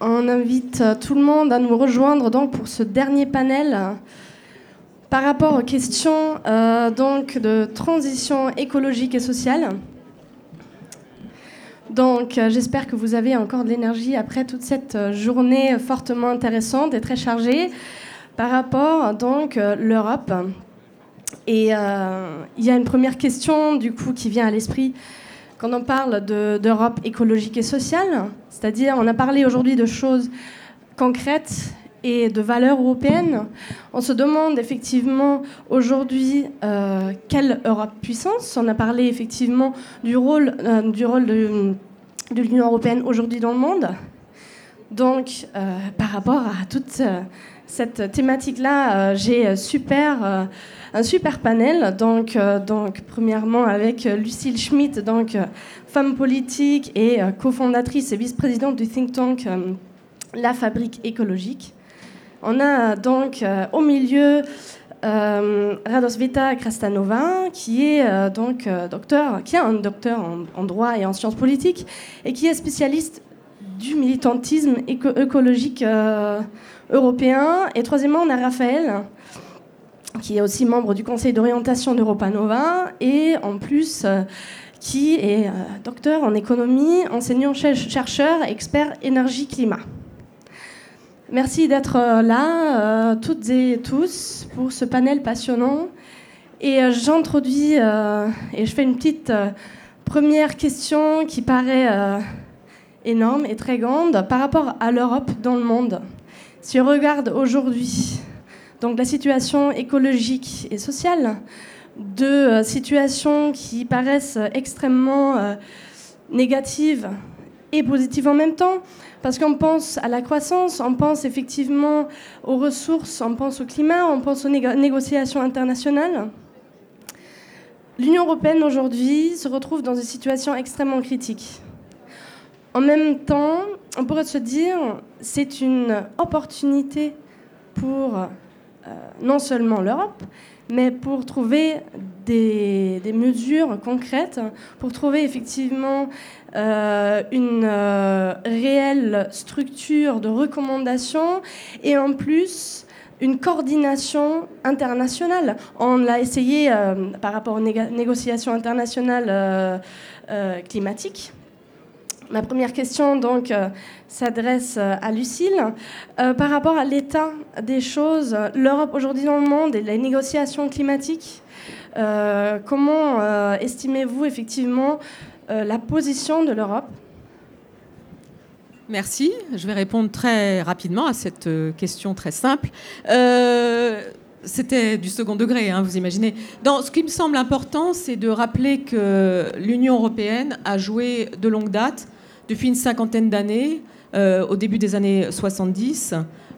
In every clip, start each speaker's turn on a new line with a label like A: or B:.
A: on invite tout le monde à nous rejoindre donc pour ce dernier panel par rapport aux questions euh, de transition écologique et sociale. Donc euh, j'espère que vous avez encore de l'énergie après toute cette euh, journée fortement intéressante et très chargée par rapport donc l'Europe. Et il y a une première question du coup qui vient à l'esprit quand on parle d'Europe écologique et sociale, c'est-à-dire on a parlé aujourd'hui de choses concrètes et de valeurs européennes. On se demande effectivement aujourd'hui euh, quelle Europe puissance. On a parlé effectivement du rôle, euh, du rôle de, l'Union européenne aujourd'hui dans le monde. Donc, euh, par rapport à toute cette thématique-là, j'ai super un super panel. Donc, euh, premièrement, avec Lucille Schmitt, donc, femme politique et euh, cofondatrice et vice-présidente du think tank euh, La Fabrique écologique. On a donc au milieu Radosvita Krastanova, qui est donc docteur, qui est un docteur en, droit et en sciences politiques et qui est spécialiste du militantisme écologique européen. Et troisièmement, on a Raphaël, qui est aussi membre du conseil d'orientation d'Europa Nova et en plus euh, qui est euh, docteur en économie, enseignant-chercheur, expert énergie-climat. Merci d'être euh, là, toutes et tous, pour ce panel passionnant. Et j'introduis et je fais une petite première question qui paraît énorme et très grande par rapport à l'Europe dans le monde. Si on regarde aujourd'hui donc la situation écologique et sociale, de euh, situations qui paraissent extrêmement euh, négatives et positives en même temps, parce qu'on pense à la croissance, on pense effectivement aux ressources, on pense au climat, on pense aux négociations internationales. L'Union européenne aujourd'hui se retrouve dans une situation extrêmement critique. En même temps, on pourrait se dire c'est une opportunité pour non seulement l'Europe, mais pour trouver des, mesures concrètes, pour trouver effectivement euh, une euh, réelle structure de recommandation et en plus une coordination internationale. On l'a essayé par rapport aux négociations internationales climatiques. Ma première question donc euh, s'adresse euh, à Lucille. Euh, par rapport à l'état des choses, l'Europe aujourd'hui dans le monde et les négociations climatiques, comment estimez-vous effectivement la position de l'Europe?
B: Merci. Je vais répondre très rapidement à cette question très simple. C'était du second degré, hein, vous imaginez. Dans, ce qui me semble important, c'est de rappeler que l'Union européenne a joué de longue date depuis une cinquantaine d'années, euh, au début des années 70,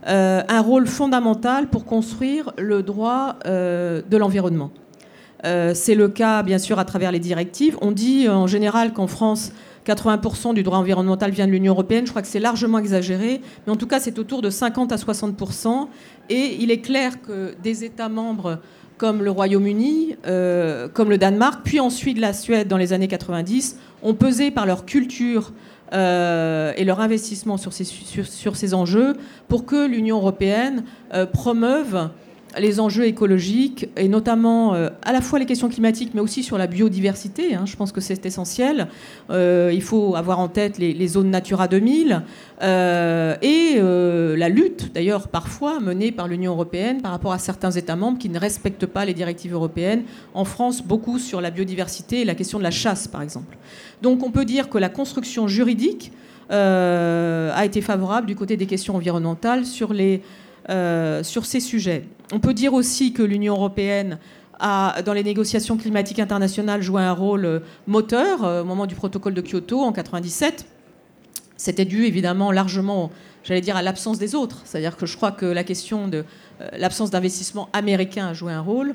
B: euh, un rôle fondamental pour construire le droit euh, de l'environnement. C'est le cas, bien sûr, à travers les directives. On dit en général qu'en France, 80% du droit environnemental vient de l'Union européenne. Je crois que c'est largement exagéré, mais en tout cas, c'est autour de 50 à 60%. Et il est clair que des États membres comme le Royaume-Uni, comme le Danemark, puis ensuite la Suède dans les années 90, ont pesé par leur culture euh, et leur investissement sur ces, enjeux pour que l'Union européenne euh, promeuve les enjeux écologiques et notamment euh, à la fois les questions climatiques mais aussi sur la biodiversité. Hein, je pense que c'est essentiel. Euh, il faut avoir en tête les, zones Natura 2000 euh, et la lutte d'ailleurs parfois menée par l'Union européenne par rapport à certains États membres qui ne respectent pas les directives européennes. En France, beaucoup sur la biodiversité et la question de la chasse par exemple. Donc on peut dire que la construction juridique a été favorable du côté des questions environnementales sur ces sujets. On peut dire aussi que l'Union européenne a, dans les négociations climatiques internationales, joué un rôle euh, moteur euh, au moment du protocole de Kyoto en 97. C'était dû évidemment largement, j'allais dire, à l'absence des autres. C'est-à-dire que je crois que la question de l'absence d'investissement américain a joué un rôle.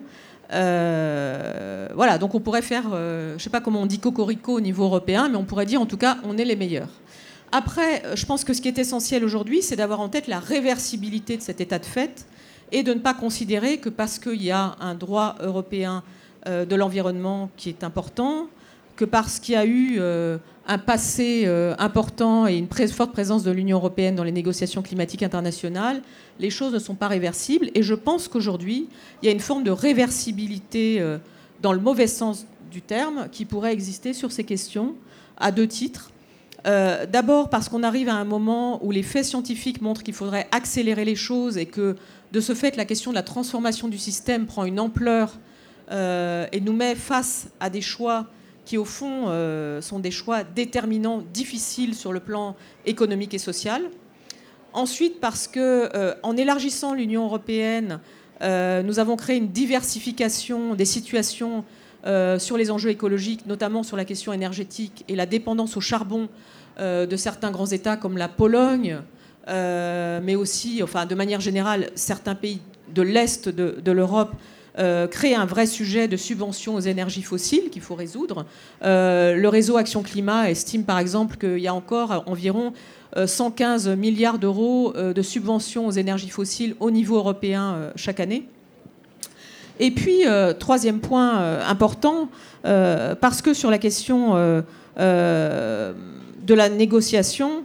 B: voilà, donc on pourrait faire, je ne sais pas comment on dit cocorico au niveau européen, mais on pourrait dire en tout cas, on est les meilleurs. Après, je pense que ce qui est essentiel aujourd'hui, c'est d'avoir en tête la réversibilité de cet état de fait et de ne pas considérer que parce qu'il y a un droit européen euh, de l'environnement qui est important, que parce qu'il y a eu euh, un passé euh, important et une forte présence de l'Union européenne dans les négociations climatiques internationales, les choses ne sont pas réversibles. Et je pense qu'aujourd'hui, il y a une forme de réversibilité dans le mauvais sens du terme qui pourrait exister sur ces questions à deux titres. D'abord parce qu'on arrive à un moment où les faits scientifiques montrent qu'il faudrait accélérer les choses et que de ce fait la question de la transformation du système prend une ampleur et nous met face à des choix qui au fond euh, sont des choix déterminants, difficiles sur le plan économique et social. Ensuite, parce que euh, en élargissant l'Union européenne, euh, nous avons créé une diversification des situations sur les enjeux écologiques, notamment sur la question énergétique et la dépendance au charbon de certains grands États comme la Pologne, mais aussi, enfin, de manière générale, certains pays de l'Est de l'Europe euh, créer un vrai sujet de subvention aux énergies fossiles qu'il faut résoudre. Euh, le réseau Action Climat estime par exemple qu'il y a encore environ 115 euh, milliards d'euros de subventions aux énergies fossiles au niveau européen chaque année. Et puis, troisième point important, parce que sur la question de la négociation,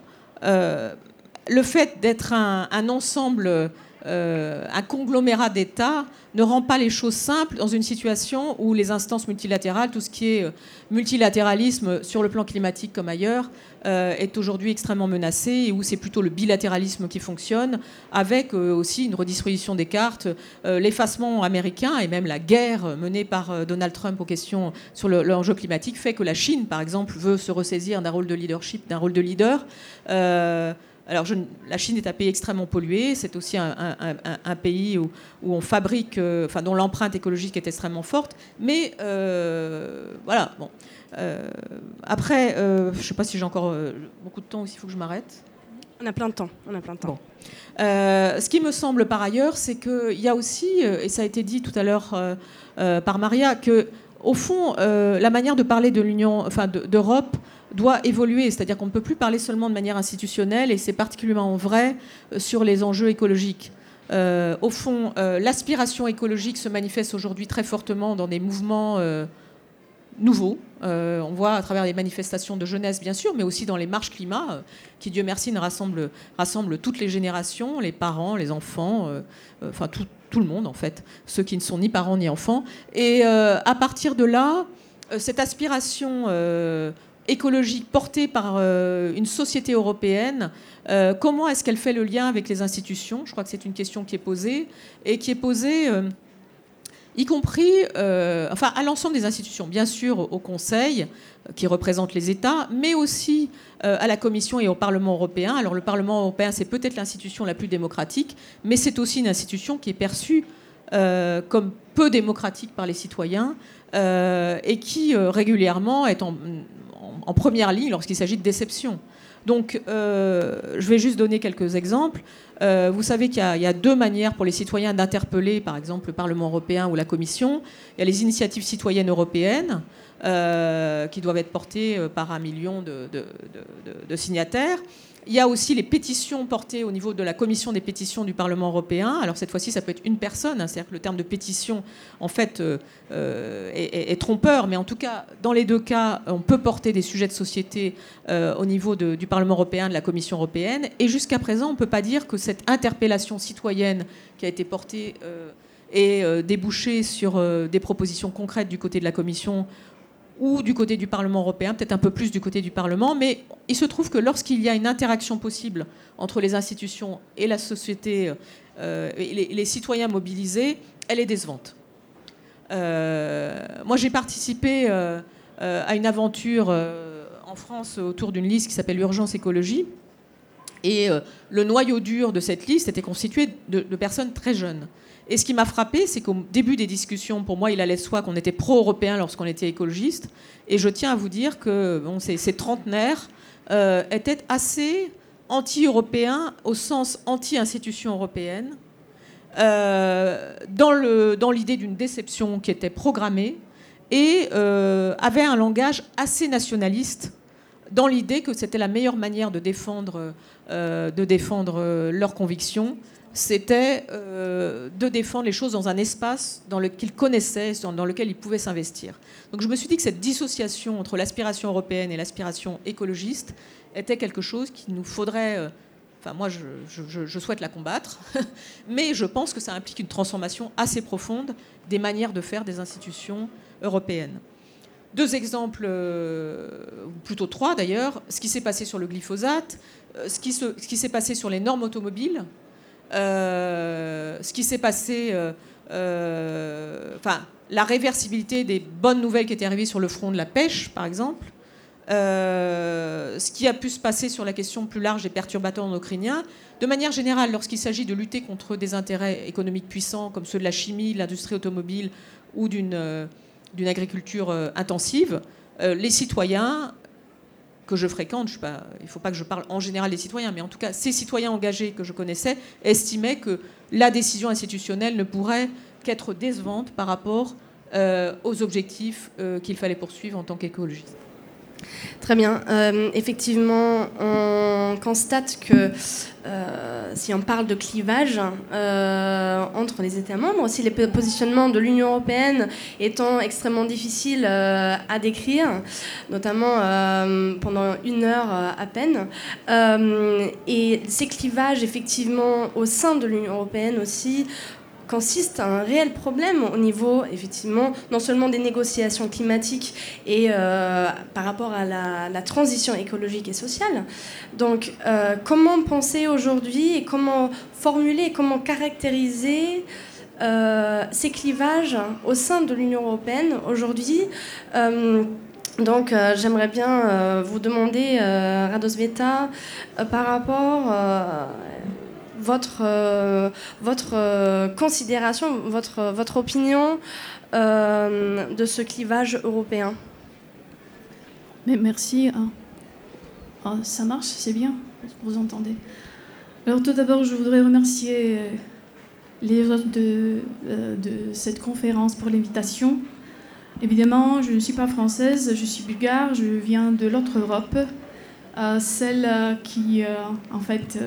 B: le fait d'être un, ensemble, un conglomérat d'États, ne rend pas les choses simples dans une situation où les instances multilatérales, tout ce qui est euh, multilatéralisme sur le plan climatique comme ailleurs, euh, est aujourd'hui extrêmement menacé et où c'est plutôt le bilatéralisme qui fonctionne, avec euh, aussi une redistribution des cartes, l'effacement américain et même la guerre menée par Donald Trump aux questions sur l'enjeu climatique fait que la Chine, par exemple, veut se ressaisir d'un rôle de leadership, d'un rôle de leader. Alors, la Chine est un pays extrêmement pollué. C'est aussi un, pays où, on fabrique, euh, enfin, dont l'empreinte écologique est extrêmement forte. Mais euh, voilà. Bon. Euh, après, je ne sais pas si j'ai encore beaucoup de temps ou s'il faut que je m'arrête.
A: On a plein de temps. On a plein de temps.
B: ce qui me semble par ailleurs, c'est qu'il y a aussi, et ça a été dit tout à l'heure par Maria, que au fond, la manière de parler de l'Union, enfin d'Europe, doit évoluer, c'est-à-dire qu'on ne peut plus parler seulement de manière institutionnelle, et c'est particulièrement vrai euh, sur les enjeux écologiques. Euh, au fond, euh, l'aspiration écologique se manifeste aujourd'hui très fortement dans des mouvements nouveaux. on voit à travers les manifestations de jeunesse, bien sûr, mais aussi dans les marches climat, qui, Dieu merci, rassemblent, rassemble toutes les générations, les parents, les enfants, enfin tout, tout, le monde en fait, ceux qui ne sont ni parents ni enfants. Et à partir de là, cette aspiration écologique portée par euh, une société européenne, euh, comment est-ce qu'elle fait le lien avec les institutions? Je crois que c'est une question qui est posée et qui est posée, euh, y compris, enfin, à l'ensemble des institutions, bien sûr au Conseil qui représente les États, mais aussi à la Commission et au Parlement européen. Alors le Parlement européen, c'est peut-être l'institution la plus démocratique, mais c'est aussi une institution qui est perçue comme peu démocratique par les citoyens et qui régulièrement est en, en première ligne lorsqu'il s'agit de déception. Donc, euh, je vais juste donner quelques exemples. Euh, vous savez qu'il y, a deux manières pour les citoyens d'interpeller, par exemple, le Parlement européen ou la Commission. Il y a les initiatives citoyennes européennes, euh, qui doivent être portées par un million de signataires. Il y a aussi les pétitions portées au niveau de la commission des pétitions du Parlement européen. Alors cette fois-ci, ça peut être une personne. Hein. C'est-à-dire que le terme de pétition, en fait, euh, euh, est, trompeur. Mais en tout cas, dans les deux cas, on peut porter des sujets de société euh, au niveau du Parlement européen, de la Commission européenne. Et jusqu'à présent, on ne peut pas dire que cette interpellation citoyenne qui a été portée ait débouché sur des propositions concrètes du côté de la Commission ou du côté du Parlement européen, peut-être un peu plus du côté du Parlement, mais il se trouve que lorsqu'il y a une interaction possible entre les institutions et la société, euh, les, citoyens mobilisés, elle est décevante. Euh, moi, j'ai participé euh, à une aventure en France autour d'une liste qui s'appelle Urgence Écologie. Et le noyau dur de cette liste était constitué de personnes très jeunes. Et ce qui m'a frappé, c'est qu'au début des discussions, pour moi, il allait de soi qu'on était pro-européen lorsqu'on était écologiste. Et je tiens à vous dire que ces, trentenaires euh, étaient assez anti-européens au sens anti-institution européenne, euh, dans l'idée d'une déception qui était programmée et euh, avaient un langage assez nationaliste dans l'idée que c'était la meilleure manière de défendre, de défendre leurs convictions c'était euh, de défendre les choses dans un espace dans lequel qu'il connaissait, dans lequel il pouvait s'investir. Donc je me suis dit que cette dissociation entre l'aspiration européenne et l'aspiration écologiste était quelque chose qu'il nous faudrait... Euh, enfin, moi, je, souhaite la combattre, mais je pense que ça implique une transformation assez profonde des manières de faire des institutions européennes. Deux exemples, euh, ou plutôt trois d'ailleurs, ce qui s'est passé sur le glyphosate, ce qui s'est passé sur les normes automobiles, ce qui s'est passé, euh, euh, enfin, la réversibilité des bonnes nouvelles qui étaient arrivées sur le front de la pêche, par exemple, ce qui a pu se passer sur la question plus large des perturbateurs endocriniens. De manière générale, lorsqu'il s'agit de lutter contre des intérêts économiques puissants comme ceux de la chimie, de l'industrie automobile ou d'une agriculture intensive, les citoyens que je fréquente, il ne faut pas que je parle en général des citoyens, mais en tout cas, ces citoyens engagés que je connaissais estimaient que la décision institutionnelle ne pourrait qu'être décevante par rapport euh, aux objectifs euh, qu'il fallait poursuivre en tant qu'écologiste.
A: Très bien. Euh, effectivement, on constate que euh, si on parle de clivage euh, entre les États membres, aussi les positionnements de l'Union européenne étant extrêmement difficiles à décrire, notamment pendant une heure à peine. et ces clivages, effectivement, au sein de l'Union européenne aussi, consiste à un réel problème au niveau, effectivement, non seulement des négociations climatiques et euh, par rapport à la, transition écologique et sociale. Donc, euh, comment penser aujourd'hui et comment formuler comment caractériser euh, ces clivages au sein de l'Union européenne aujourd'hui? Donc j'aimerais bien vous demander, Radosveta, par rapport votre, euh, euh, considération, votre, opinion euh, de ce clivage européen.
C: Mais merci. Hein. Ah, ça marche, c'est bien, vous entendez. Alors tout d'abord, je voudrais remercier les hôtes de cette conférence pour l'invitation. Évidemment, je ne suis pas française, je suis bulgare, je viens de l'autre Europe, celle qui, en fait,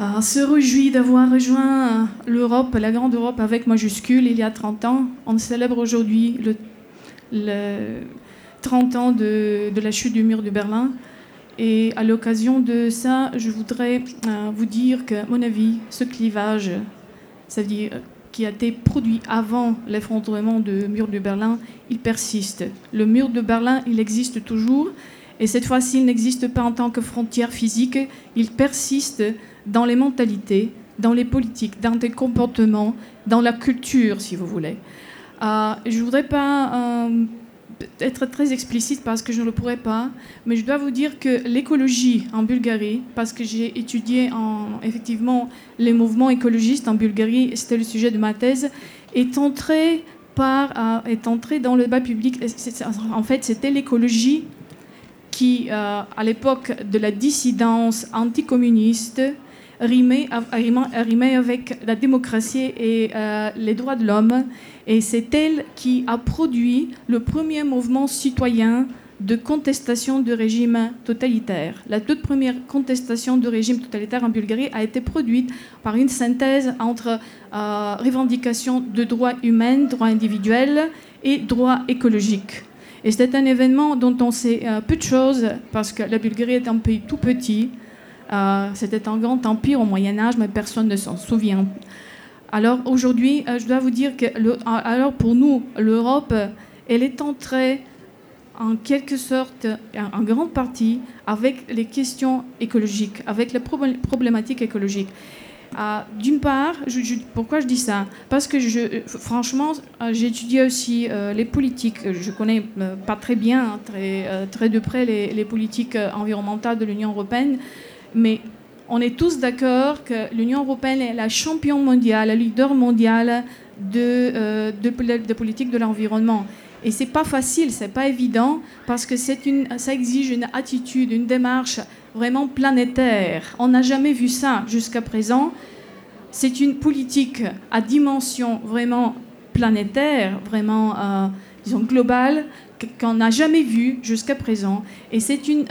C: euh, se réjouit d'avoir rejoint l'Europe, la grande Europe avec majuscule il y a 30 ans. On célèbre aujourd'hui le, 30 ans de, la chute du mur de Berlin. Et à l'occasion de ça, je voudrais euh, vous dire que, à mon avis, ce clivage, c'est-à-dire qui a été produit avant l'effondrement du mur de Berlin, il persiste. Le mur de Berlin, il existe toujours. Et cette fois-ci, il n'existe pas en tant que frontière physique, il persiste dans les mentalités, dans les politiques, dans les comportements, dans la culture, si vous voulez. Euh, je ne voudrais pas euh, être très explicite parce que je ne le pourrais pas, mais je dois vous dire que l'écologie en Bulgarie, parce que j'ai étudié en, effectivement les mouvements écologistes en Bulgarie, c'était le sujet de ma thèse, est entrée, euh, est entrée dans le débat public. En fait, c'était l'écologie qui, à l'époque de la dissidence anticommuniste, rimait, avec la démocratie et euh, les droits de l'homme. Et c'est elle qui a produit le premier mouvement citoyen de contestation du régime totalitaire. La toute première contestation du régime totalitaire en Bulgarie a été produite par une synthèse entre euh, revendications de droits humains, droits individuels et droits écologiques. Et c'est un événement dont on sait euh, peu de choses parce que la Bulgarie est un pays tout petit, euh, c'était un grand empire au Moyen Âge, mais personne ne s'en souvient. Alors aujourd'hui, euh, je dois vous dire que alors pour nous, l'Europe, elle est entrée en quelque sorte, en grande partie, avec les questions écologiques, avec les problématiques écologiques. Euh, d'une part, pourquoi je dis ça? Parce que franchement, j'ai étudié aussi les politiques. Je connais pas très bien, très, très de près les politiques environnementales de l'Union européenne. Mais on est tous d'accord que l'Union européenne est la championne mondiale, la leader mondiale de, euh, de, politique de l'environnement. Et c'est pas facile, c'est pas évident, parce que une, ça exige une attitude, une démarche vraiment planétaire. On n'a jamais vu ça jusqu'à présent. C'est une politique à dimension vraiment planétaire, vraiment, euh, disons, globale, qu'on n'a jamais vu jusqu'à présent. Et c'est une,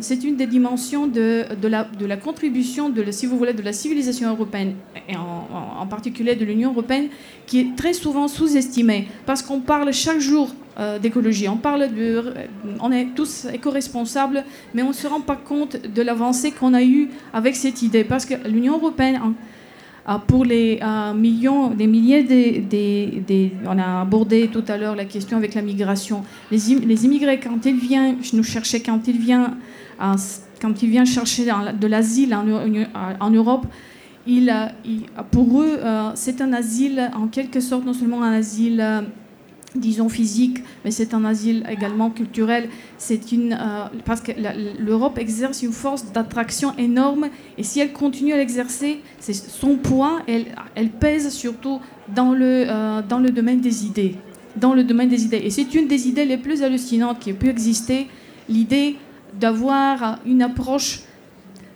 C: c'est une des dimensions de, de, la, de la contribution, de, si vous voulez, de la civilisation européenne, et en, en particulier de l'Union européenne, qui est très souvent sous-estimée, parce qu'on parle chaque jour euh, d'écologie. On parle de, euh, on est tous éco-responsables, mais on ne se rend pas compte de l'avancée qu'on a eue avec cette idée, parce que l'Union européenne pour les millions, des milliers des, On a abordé tout à l'heure la question avec la migration. Les, immigrés, quand ils viennent nous chercher, quand ils viennent, quand ils viennent chercher de l'asile en, Europe, pour eux, c'est un asile, en quelque sorte, non seulement un asile disons physique, mais c'est un asile également culturel. C'est une euh, parce que l'Europe exerce une force d'attraction énorme et si elle continue à l'exercer, c'est son poids, elle, pèse surtout dans le euh, dans le domaine des idées, dans le domaine des idées. Et c'est une des idées les plus hallucinantes qui ait pu exister, l'idée d'avoir une approche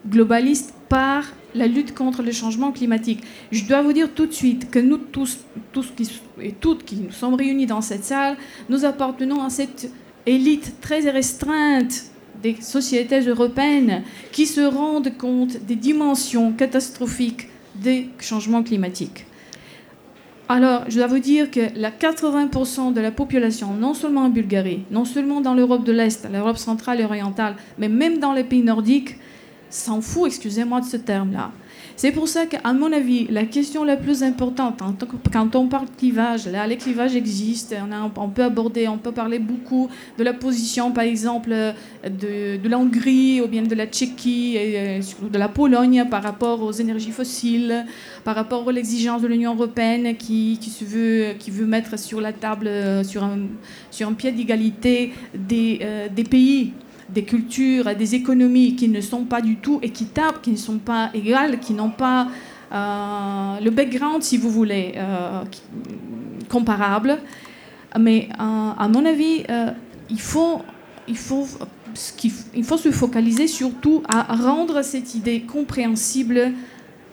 C: globaliste par la lutte contre le changement climatique. Je dois vous dire tout de suite que nous tous, tous qui, et toutes qui nous sommes réunis dans cette salle, nous appartenons à cette élite très restreinte des sociétés européennes qui se rendent compte des dimensions catastrophiques des changements climatiques. Alors, je dois vous dire que la 80% de la population, non seulement en Bulgarie, non seulement dans l'Europe de l'Est, l'Europe centrale et orientale, mais même dans les pays nordiques, s'en fout, excusez-moi de ce terme-là. C'est pour ça qu'à mon avis, la question la plus importante, quand on parle de clivage, là, les clivages existent, on, peut aborder, on peut parler beaucoup de la position, par exemple, de, de Hongrie ou bien de la Tchéquie et euh, de la Pologne par rapport aux énergies fossiles, par rapport aux exigences de l'Union européenne qui, veut, mettre sur la table, euh, sur un, pied d'égalité euh, des pays des cultures, des économies qui ne sont pas du tout équitables, qui ne sont pas égales, qui n'ont pas euh, le background, si vous voulez, euh, comparable. Mais euh, à mon avis, il, faut, il, faut, il faut se focaliser surtout à rendre cette idée compréhensible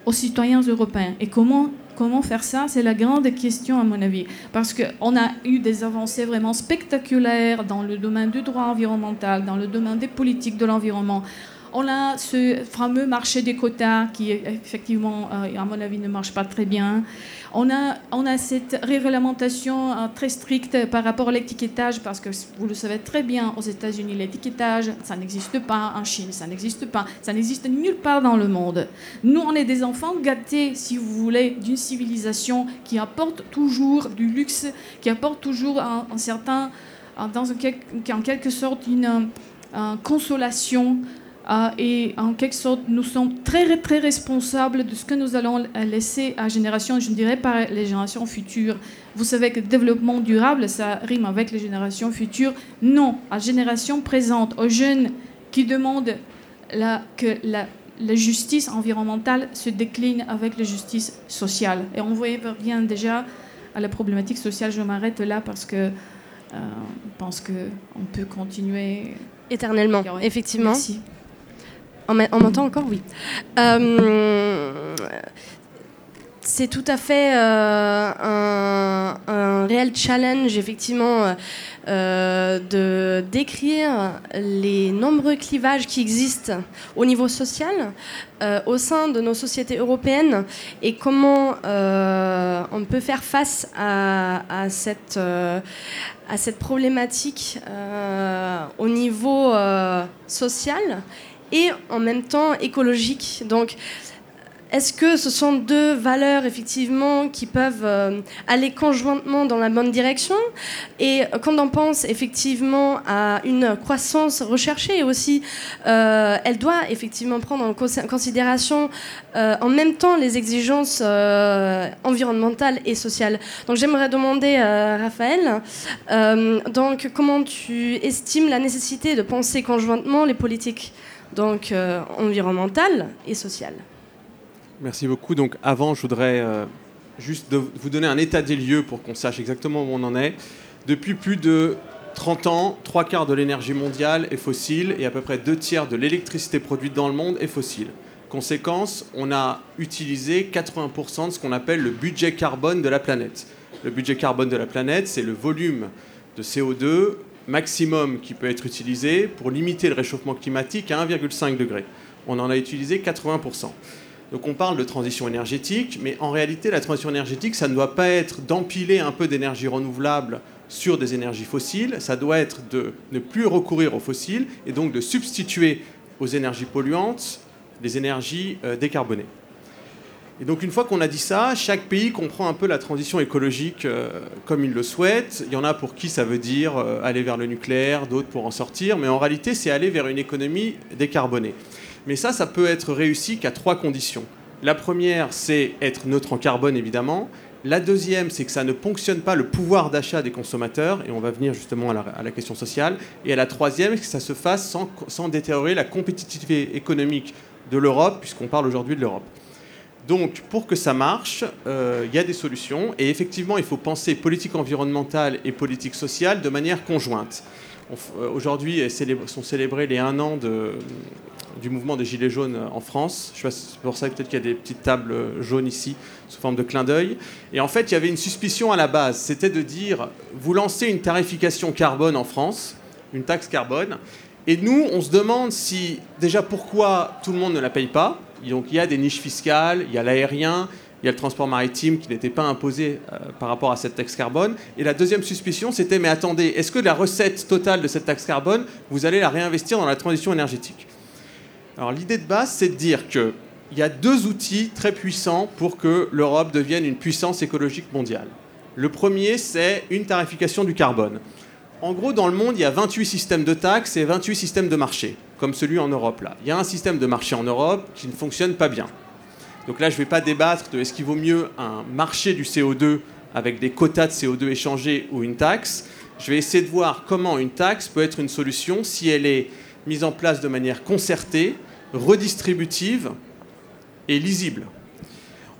C: aux citoyens européens. Et comment Comment faire ça C'est la grande question à mon avis. Parce qu'on a eu des avancées vraiment spectaculaires dans le domaine du droit environnemental, dans le domaine des politiques de l'environnement. On a ce fameux marché des quotas qui, effectivement, euh, à mon avis, ne marche pas très bien. On a, cette réglementation euh, très stricte par rapport à l'étiquetage, parce que vous le savez très bien, aux États-Unis, l'étiquetage, ça n'existe pas. En Chine, ça n'existe pas. Ça n'existe nulle part dans le monde. Nous, on est des enfants gâtés, si vous voulez, d'une civilisation qui apporte toujours du luxe, qui apporte toujours un, certain, dans en quelque sorte, une, une consolation et en quelque sorte, nous sommes très, très responsables de ce que nous allons laisser à génération, je dirais par les générations futures. Vous savez que développement durable, ça rime avec les générations futures. Non, à génération présente, aux jeunes qui demandent la, que la, la, justice environnementale se décline avec la justice sociale. Et on voit bien déjà à la problématique sociale. Je m'arrête là parce que euh, je pense qu'on peut continuer
A: éternellement, effectivement. Merci. On m'entend encore Oui. Euh, c'est tout à fait euh, un, réel challenge, effectivement, euh, de décrire les nombreux clivages qui existent au niveau social au sein de nos sociétés européennes et comment on peut faire face à, cette, à cette problématique au niveau social et en même temps écologique. Donc, est-ce que ce sont deux valeurs effectivement qui peuvent euh, aller conjointement dans la bonne direction? Et quand on pense effectivement à une croissance recherchée aussi, euh, elle doit effectivement prendre en considération euh, en même temps les exigences environnementales et sociales. Donc j'aimerais demander à Raphaël, donc comment tu estimes la nécessité de penser conjointement les politiques donc euh, environnementale et sociale.
D: Merci beaucoup. Donc avant, je voudrais euh, juste vous donner un état des lieux pour qu'on sache exactement où on en est. Depuis plus de 30 ans, trois quarts de l'énergie mondiale est fossile et à peu près deux tiers de l'électricité produite dans le monde est fossile. Conséquence, on a utilisé 80% de ce qu'on appelle le budget carbone de la planète. Le budget carbone de la planète, c'est le volume de CO2 maximum qui peut être utilisé pour limiter le réchauffement climatique à 1,5 degré. On en a utilisé 80%. Donc on parle de transition énergétique, mais en réalité, la transition énergétique, ça ne doit pas être d'empiler un peu d'énergie renouvelable sur des énergies fossiles, ça doit être de ne plus recourir aux fossiles et donc de substituer aux énergies polluantes des énergies euh, décarbonées. Et donc une fois qu'on a dit ça, chaque pays comprend un peu la transition écologique euh, comme il le souhaite. Il y en a pour qui ça veut dire euh, aller vers le nucléaire, d'autres pour en sortir, mais en réalité c'est aller vers une économie décarbonée. Mais ça, ça peut être réussi qu'à trois conditions. La première, c'est être neutre en carbone évidemment. La deuxième, c'est que ça ne ponctionne pas le pouvoir d'achat des consommateurs, et on va venir justement à la, question sociale. Et à la troisième, que ça se fasse sans, détériorer la compétitivité économique de l'Europe, puisqu'on parle aujourd'hui de l'Europe. Donc, pour que ça marche, euh, il y a des solutions. Et effectivement, il faut penser politique environnementale et politique sociale de manière conjointe. Euh, aujourd'hui sont célébrés les un an du mouvement des Gilets jaunes en France. C'est pour ça peut-être qu'il y a des petites tables jaunes ici, sous forme de clin d'œil. Et en fait, il y avait une suspicion à la base. C'était de dire, vous lancez une tarification carbone en France, une taxe carbone, et nous, on se demande si, déjà, pourquoi tout le monde ne la paye pas donc il y a des niches fiscales, il y a l'aérien, il y a le transport maritime qui n'était pas imposé euh, par rapport à cette taxe carbone. Et la deuxième suspicion, c'était mais attendez, est-ce que la recette totale de cette taxe carbone, vous allez la réinvestir dans la transition énergétique? Alors l'idée de base, c'est de dire qu'il y a deux outils très puissants pour que l'Europe devienne une puissance écologique mondiale. Le premier, c'est une tarification du carbone. En gros, dans le monde, il y a 28 systèmes de taxes et 28 systèmes de marché, comme celui en Europe. Là. Il y a un système de marché en Europe qui ne fonctionne pas bien. Donc là, je ne vais pas débattre de est-ce qu'il vaut mieux un marché du CO2 avec des quotas de CO2 échangés ou une taxe. Je vais essayer de voir comment une taxe peut être une solution si elle est mise en place de manière concertée, redistributive et lisible.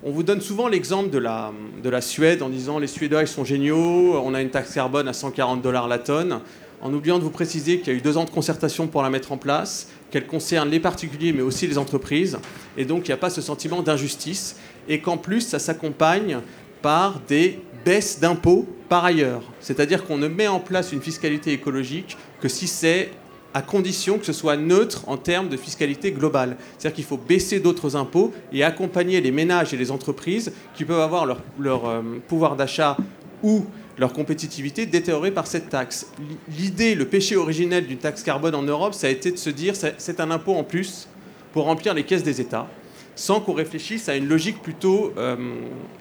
D: On vous donne souvent l'exemple de la, de la Suède en disant les Suédois ils sont géniaux, on a une taxe carbone à 140 dollars la tonne, en oubliant de vous préciser qu'il y a eu deux ans de concertation pour la mettre en place, qu'elle concerne les particuliers mais aussi les entreprises, et donc il n'y a pas ce sentiment d'injustice, et qu'en plus ça s'accompagne par des baisses d'impôts par ailleurs. C'est-à-dire qu'on ne met en place une fiscalité écologique que si c'est à condition que ce soit neutre en termes de fiscalité globale. C'est-à-dire qu'il faut baisser d'autres impôts et accompagner les ménages et les entreprises qui peuvent avoir leur, euh, pouvoir d'achat ou leur compétitivité détériorée par cette taxe. L'idée, le péché originel d'une taxe carbone en Europe, ça a été de se dire c'est un impôt en plus pour remplir les caisses des États, sans qu'on réfléchisse à une logique plutôt euh,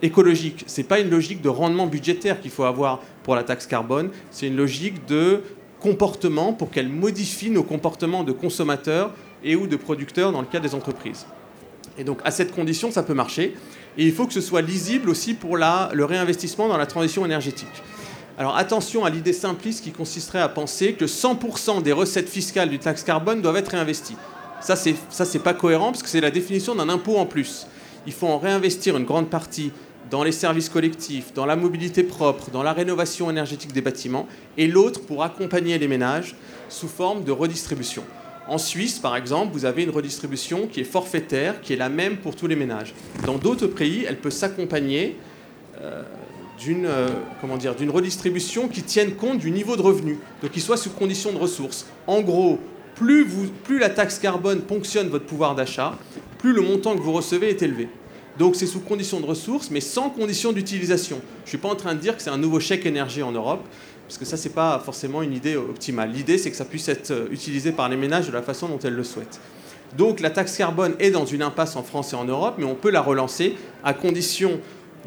D: écologique. Ce n'est pas une logique de rendement budgétaire qu'il faut avoir pour la taxe carbone, c'est une logique de comportement pour qu'elle modifie nos comportements de consommateurs et ou de producteurs dans le cas des entreprises. Et donc à cette condition, ça peut marcher. Et il faut que ce soit lisible aussi pour la, le réinvestissement dans la transition énergétique. Alors attention à l'idée simpliste qui consisterait à penser que 100% des recettes fiscales du taxe carbone doivent être réinvesties. Ça, c'est pas cohérent parce que c'est la définition d'un impôt en plus. Il faut en réinvestir une grande partie dans les services collectifs, dans la mobilité propre, dans la rénovation énergétique des bâtiments, et l'autre pour accompagner les ménages sous forme de redistribution. En Suisse, par exemple, vous avez une redistribution qui est forfaitaire, qui est la même pour tous les ménages. Dans d'autres pays, elle peut s'accompagner euh, d'une euh, comment dire d'une redistribution qui tienne compte du niveau de revenu, donc qui soit sous condition de ressources. En gros, plus, vous, plus la taxe carbone ponctionne votre pouvoir d'achat, plus le montant que vous recevez est élevé. Donc c'est sous condition de ressources, mais sans condition d'utilisation. Je ne suis pas en train de dire que c'est un nouveau chèque énergie en Europe, parce que ça, ce n'est pas forcément une idée optimale. L'idée, c'est que ça puisse être euh, utilisé par les ménages de la façon dont elles le souhaitent. Donc la taxe carbone est dans une impasse en France et en Europe, mais on peut la relancer à condition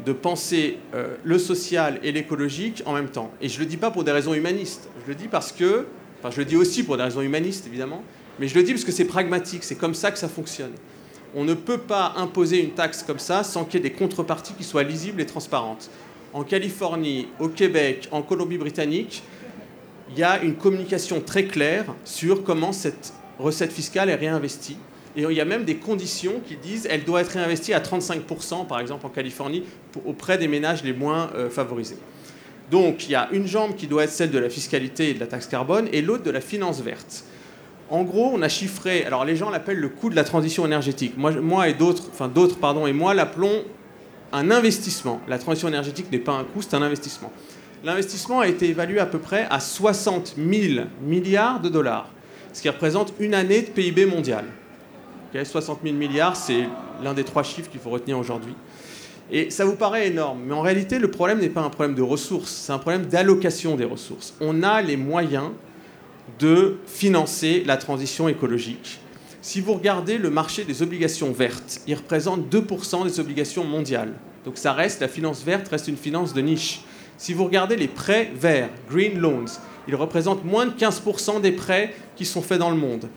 D: de penser euh, le social et l'écologique en même temps. Et je ne le dis pas pour des raisons humanistes, je le dis parce que, enfin je le dis aussi pour des raisons humanistes évidemment, mais je le dis parce que c'est pragmatique, c'est comme ça que ça fonctionne on ne peut pas imposer une taxe comme ça sans qu'il y ait des contreparties qui soient lisibles et transparentes. En Californie, au Québec, en Colombie-Britannique, il y a une communication très claire sur comment cette recette fiscale est réinvestie. Et il y a même des conditions qui disent qu'elle doit être réinvestie à 35%, par exemple en Californie, auprès des ménages les moins euh, favorisés. Donc il y a une jambe qui doit être celle de la fiscalité et de la taxe carbone, et l'autre de la finance verte. En gros, on a chiffré, alors les gens l'appellent le coût de la transition énergétique. Moi, et d'autres, enfin d'autres, pardon, et moi l'appelons un investissement. La transition énergétique n'est pas un coût, c'est un investissement. l'investissement a été évalué à peu près à 60 000 milliards de dollars, ce qui représente une année de PIB mondial. 60 000 milliards, c'est l'un des trois chiffres qu'il faut retenir aujourd'hui. Et ça vous paraît énorme, mais en réalité, le problème n'est pas un problème de ressources, c'est un problème d'allocation des ressources. On a les moyens de financer la transition écologique. Si vous regardez le marché des obligations vertes, il représente 2% des obligations mondiales. Donc ça reste, la finance verte reste une finance de niche. Si vous regardez les prêts verts, green loans, ils représentent moins de 15% des prêts qui sont faits dans le monde.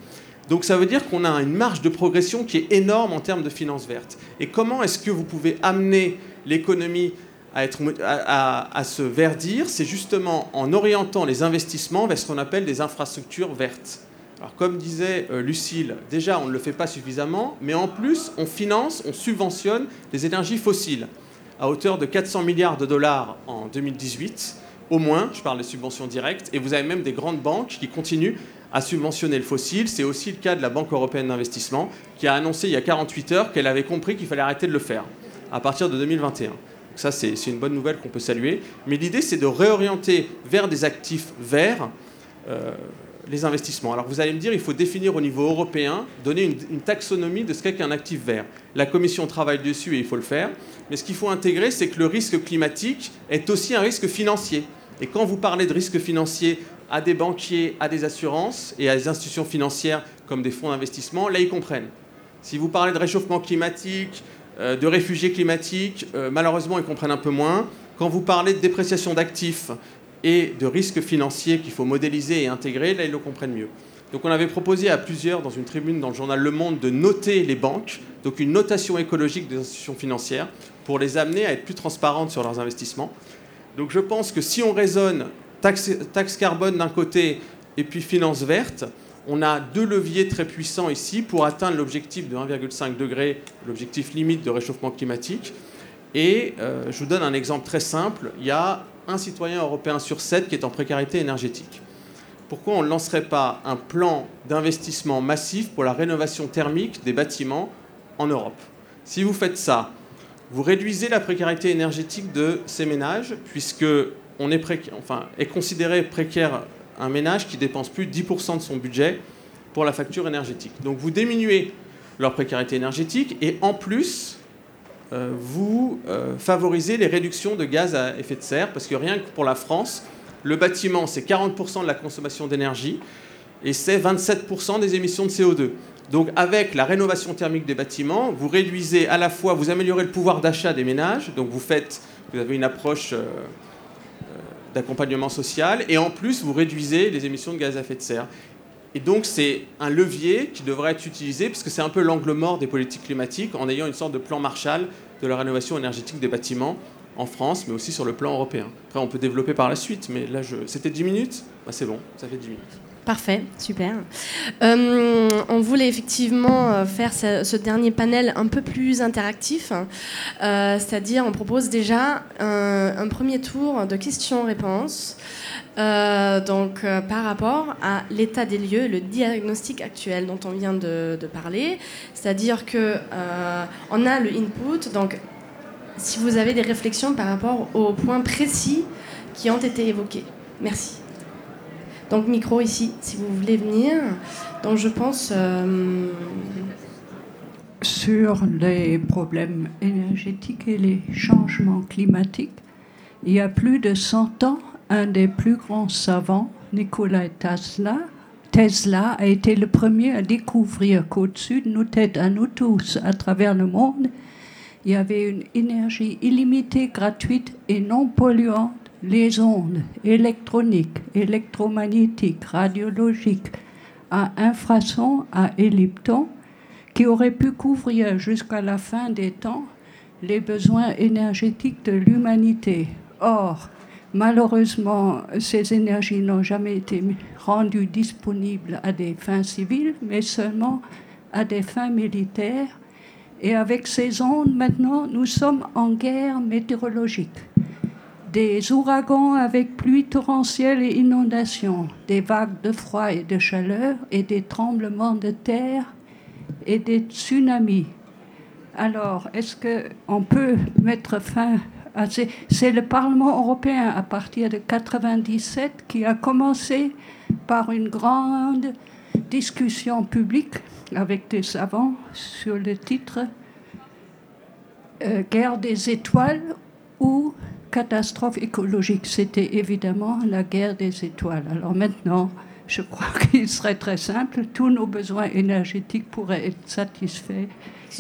D: Donc ça veut dire qu'on a une marge de progression qui est énorme en termes de finances vertes. Et comment est-ce que vous pouvez amener l'économie à, se verdir C'est justement en orientant les investissements vers ce qu'on appelle des infrastructures vertes. Alors comme disait euh, Lucille, déjà on ne le fait pas suffisamment, mais en plus on finance, on subventionne les énergies fossiles à hauteur de 400 milliards de dollars en 2018, au moins, je parle des subventions directes, et vous avez même des grandes banques qui continuent à subventionner le fossile. C'est aussi le cas de la Banque européenne d'investissement, qui a annoncé il y a 48 heures qu'elle avait compris qu'il fallait arrêter de le faire à partir de 2021. Ça, c'est une bonne nouvelle qu'on peut saluer. Mais l'idée, c'est de réorienter vers des actifs verts euh, les investissements. Alors vous allez me dire, il faut définir au niveau européen, donner une, taxonomie de ce qu'est qu'un actif vert. La Commission travaille dessus et il faut le faire. Mais ce qu'il faut intégrer, c'est que le risque climatique est aussi un risque financier. Et quand vous parlez de risque financier à des banquiers, à des assurances et à des institutions financières comme des fonds d'investissement, là, ils comprennent. Si vous parlez de réchauffement climatique, euh, de réfugiés climatiques, euh, malheureusement, ils comprennent un peu moins. Quand vous parlez de dépréciation d'actifs et de risques financiers qu'il faut modéliser et intégrer, là, ils le comprennent mieux. Donc on avait proposé à plusieurs, dans une tribune dans le journal Le Monde, de noter les banques, donc une notation écologique des institutions financières, pour les amener à être plus transparentes sur leurs investissements. Donc je pense que si on raisonne taxe, carbone d'un côté et puis finance verte, on a deux leviers très puissants ici pour atteindre l'objectif de 1,5 degré, l'objectif limite de réchauffement climatique. Et euh, je vous donne un exemple très simple. Il y a un citoyen européen sur sept qui est en précarité énergétique. Pourquoi on ne lancerait pas un plan d'investissement massif pour la rénovation thermique des bâtiments en Europe? Si vous faites ça, vous réduisez la précarité énergétique de ces ménages, puisque on est, est considéré précaire un ménage qui dépense plus de 10% de son budget pour la facture énergétique. Donc vous diminuez leur précarité énergétique et en plus, euh, vous euh, favorisez les réductions de gaz à effet de serre, parce que rien que pour la France, le bâtiment, c'est 40% de la consommation d'énergie et c'est 27% des émissions de CO2. Donc avec la rénovation thermique des bâtiments, vous réduisez à la fois, vous améliorez le pouvoir d'achat des ménages, donc vous faites, vous avez une approche euh, d'accompagnement social, et en plus vous réduisez les émissions de gaz à effet de serre. Et donc c'est un levier qui devrait être utilisé, parce que c'est un peu l'angle mort des politiques climatiques, en ayant une sorte de plan Marshall de la rénovation énergétique des bâtiments en France, mais aussi sur le plan européen. Après, on peut développer par la suite, mais là, c'était 10 minutes? Bah, C'est bon, ça fait 10 minutes.
A: Parfait, super. Euh, on voulait effectivement euh, faire ce, dernier panel un peu plus interactif, euh, c'est-à-dire on propose déjà un, premier tour de questions-réponses. donc par rapport à l'état des lieux, le diagnostic actuel dont on vient de, de parler, c'est-à-dire que on a le input, donc si vous avez des réflexions par rapport aux points précis qui ont été évoqués. Merci. Donc micro ici, si vous voulez venir. Donc je pense... Euh,
E: Sur les problèmes énergétiques et les changements climatiques, il y a plus de 100 ans, un des plus grands savants, Nikola Tesla, Tesla a été le premier à découvrir qu'au-dessus de nos têtes, à nous tous, à travers le monde, il y avait une énergie illimitée, gratuite et non polluante les ondes électroniques, électromagnétiques, radiologiques à infrasons, à elliptons, qui auraient pu couvrir jusqu'à la fin des temps les besoins énergétiques de l'humanité. Or, malheureusement, ces énergies n'ont jamais été rendues disponibles à des fins civiles, mais seulement à des fins militaires. Et avec ces ondes, maintenant, nous sommes en guerre météorologique des ouragans avec pluie torrentielle et inondations, des vagues de froid et de chaleur et des tremblements de terre et des tsunamis. Alors, est-ce qu'on peut mettre fin Ah, c'est le Parlement européen à partir de 1997 qui a commencé par une grande discussion publique avec des savants sur le titre euh, Guerre des étoiles ou catastrophe écologique. C'était évidemment la guerre des étoiles. Alors maintenant, je crois qu'il serait très simple, tous nos besoins énergétiques pourraient être satisfaits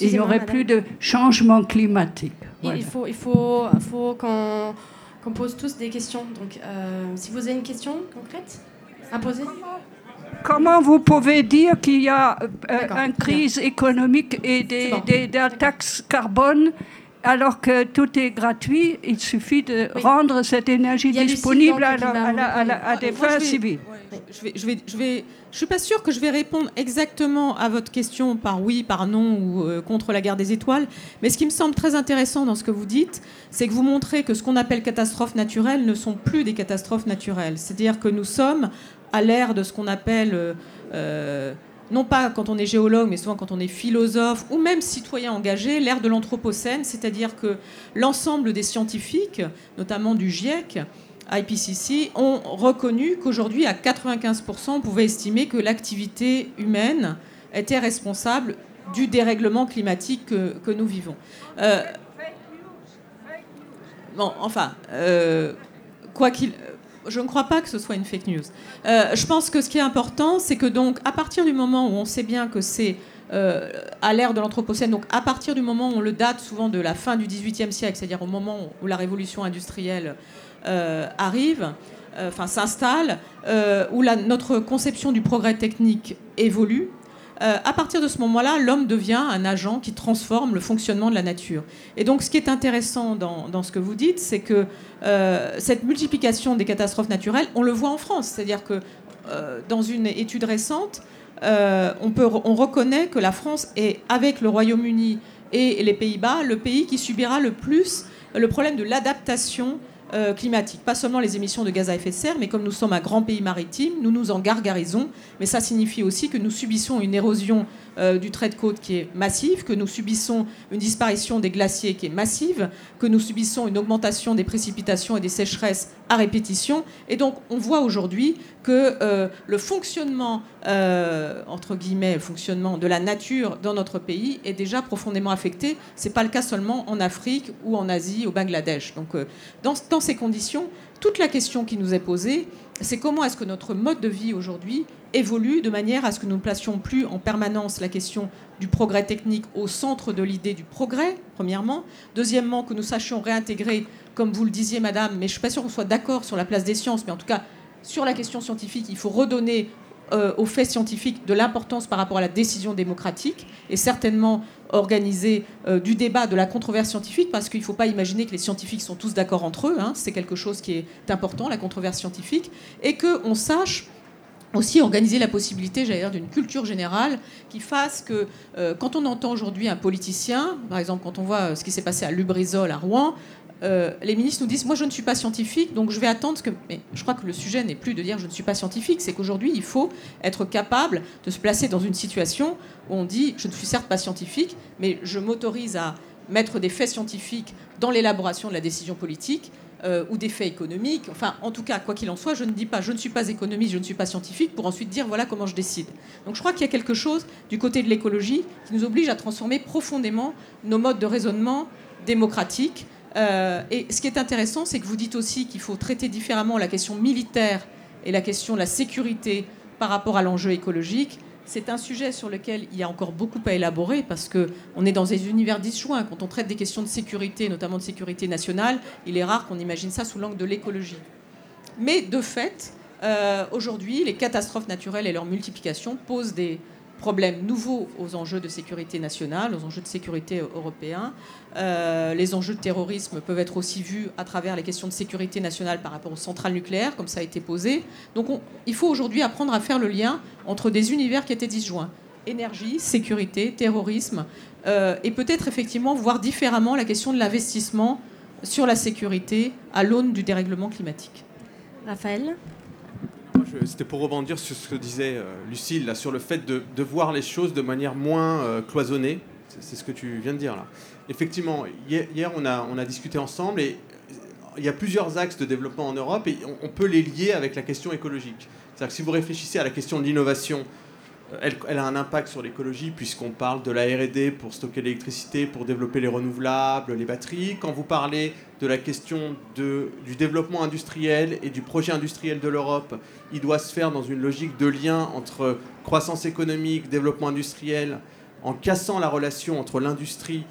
E: et il n'y aurait plus de changement climatique.
A: Il faut, il faut, faut qu'on pose tous des questions. Donc, euh, si vous avez une question concrète à poser.
E: Comment vous pouvez dire qu'il y a euh, une crise économique et des, des, taxes carbone alors que tout est gratuit, il suffit de rendre cette énergie disponible à, à, des fins civiles.
B: Je vais, je vais, je vais, je suis pas sûre que je vais répondre exactement à votre question par oui, par non ou euh, contre la guerre des étoiles. Mais ce qui me semble très intéressant dans ce que vous dites, c'est que vous montrez que ce qu'on appelle catastrophes naturelles ne sont plus des catastrophes naturelles. C'est-à-dire que nous sommes à l'ère de ce qu'on appelle euh, euh, non pas quand on est géologue, mais souvent quand on est philosophe ou même citoyen engagé, l'ère de l'Anthropocène, c'est-à-dire que l'ensemble des scientifiques, notamment du GIEC, IPCC, ont reconnu qu'aujourd'hui, à 95%, on pouvait estimer que l'activité humaine était responsable du dérèglement climatique que, nous vivons. Euh, bon, enfin, euh, quoi qu'il je ne crois pas que ce soit une fake news. Euh, je pense que ce qui est important, c'est que donc, à partir du moment où on sait bien que c'est euh, à l'ère de l'Anthropocène, donc à partir du moment où on le date souvent de la fin du XVIIIe siècle, c'est-à-dire au moment où la révolution industrielle euh, arrive, enfin s'installe, où notre conception du progrès technique évolue, euh, à partir de ce moment-là, l'homme devient un agent qui transforme le fonctionnement de la nature. Et donc, ce qui est intéressant dans, ce que vous dites, c'est que euh, cette multiplication des catastrophes naturelles, on le voit en France. C'est-à-dire que euh, dans une étude récente, on, on reconnaît que la France est, avec le Royaume-Uni et les Pays-Bas, le pays qui subira le plus le problème de l'adaptation euh, climatique. Pas seulement les émissions de gaz à effet de serre, mais comme nous sommes un grand pays maritime, nous nous en gargarisons. Mais ça signifie aussi que nous subissons une érosion euh, du trait de côte qui est massive, que nous subissons une disparition des glaciers qui est massive, que nous subissons une augmentation des précipitations et des sécheresses à répétition. Et donc on voit aujourd'hui que euh, le fonctionnement, entre guillemets, le fonctionnement de la nature dans notre pays est déjà profondément affecté. Ce n'est pas le cas seulement en Afrique ou en Asie, au Bangladesh. Donc dans ces conditions, toute la question qui nous est posée, c'est comment est-ce que notre mode de vie aujourd'hui évolue de manière à ce que nous ne placions plus en permanence la question du progrès technique au centre de l'idée du progrès, premièrement. Deuxièmement, que nous sachions réintégrer, comme vous le disiez, madame, mais je ne suis pas sûre qu'on soit d'accord sur la place des sciences, mais en tout cas, sur la question scientifique, il faut redonner euh, aux faits scientifiques de l'importance par rapport à la décision démocratique et certainement organiser euh, du débat, de la controverse scientifique, parce qu'il ne faut pas imaginer que les scientifiques sont tous d'accord entre eux. Hein. c'est quelque chose qui est important, la controverse scientifique, et qu'on sache aussi organiser la possibilité, j'allais dire, d'une culture générale qui fasse que euh, quand on entend aujourd'hui un politicien, par exemple quand on voit ce qui s'est passé à Lubrizol, à Rouen, euh, les ministres nous disent Moi, je ne suis pas scientifique, donc je vais attendre que. Mais je crois que le sujet n'est plus de dire Je ne suis pas scientifique, c'est qu'aujourd'hui, il faut être capable de se placer dans une situation où on dit Je ne suis certes pas scientifique, mais je m'autorise à mettre des faits scientifiques dans l'élaboration de la décision politique. Euh, ou des faits économiques. Enfin, en tout cas, quoi qu'il en soit, je ne dis pas je ne suis pas économiste, je ne suis pas scientifique, pour ensuite dire voilà comment je décide. Donc je crois qu'il y a quelque chose du côté de l'écologie qui nous oblige à transformer profondément nos modes de raisonnement démocratiques euh, et ce qui est intéressant, c'est que vous dites aussi qu'il faut traiter différemment la question militaire et la question de la sécurité par rapport à l'enjeu écologique. C'est un sujet sur lequel il y a encore beaucoup à élaborer parce qu'on est dans des univers disjoints. Quand on traite des questions de sécurité, notamment de sécurité nationale, il est rare qu'on imagine ça sous l'angle de l'écologie. Mais de fait, euh, aujourd'hui, les catastrophes naturelles et leur multiplication posent des, problèmes nouveaux aux enjeux de sécurité nationale, aux enjeux de sécurité européens. Euh, les enjeux de terrorisme peuvent être aussi vus à travers les questions de sécurité nationale par rapport aux centrales nucléaires, comme ça a été posé. Donc il faut aujourd'hui apprendre à faire le lien entre des univers qui étaient disjoints. Énergie, sécurité, terrorisme, euh, et peut-être effectivement voir différemment la question de l'investissement sur la sécurité à l'aune du dérèglement climatique.
A: Raphaël?
D: C'était pour rebondir sur ce que disait euh, Lucille, là, sur le fait de, voir les choses de manière moins euh, cloisonnée. C'est ce que tu viens de dire là. Effectivement, hier, on, a, on a discuté ensemble et il y a plusieurs axes de développement en Europe et on, peut les lier avec la question écologique. C'est-à-dire que si vous réfléchissez à la question de l'innovation, euh, elle, a un impact sur l'écologie puisqu'on parle de la RD pour stocker l'électricité, pour développer les renouvelables, les batteries. Quand vous parlez de la question du développement industriel et du projet industriel de l'Europe, il doit se faire dans une logique de lien entre croissance économique, développement industriel, en cassant la relation entre l'industrie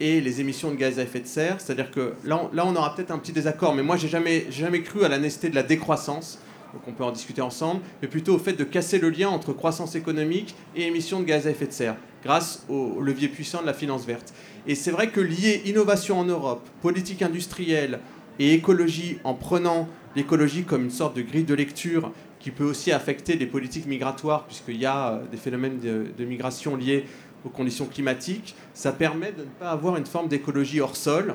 D: et les émissions de gaz à effet de serre. C'est-à-dire que là, là, on aura peut-être un petit désaccord, mais moi, j'ai jamais, jamais cru à la nécessité de la décroissance donc on peut en discuter ensemble, mais plutôt au fait de casser le lien entre croissance économique et émissions de gaz à effet de serre, grâce au levier puissant de la finance verte. Et c'est vrai que lier innovation en Europe, politique industrielle et écologie, en prenant l'écologie comme une sorte de grille de lecture qui peut aussi affecter les politiques migratoires, puisqu'il y a euh, des phénomènes de, migration liés aux conditions climatiques, ça permet de ne pas avoir une forme d'écologie hors sol,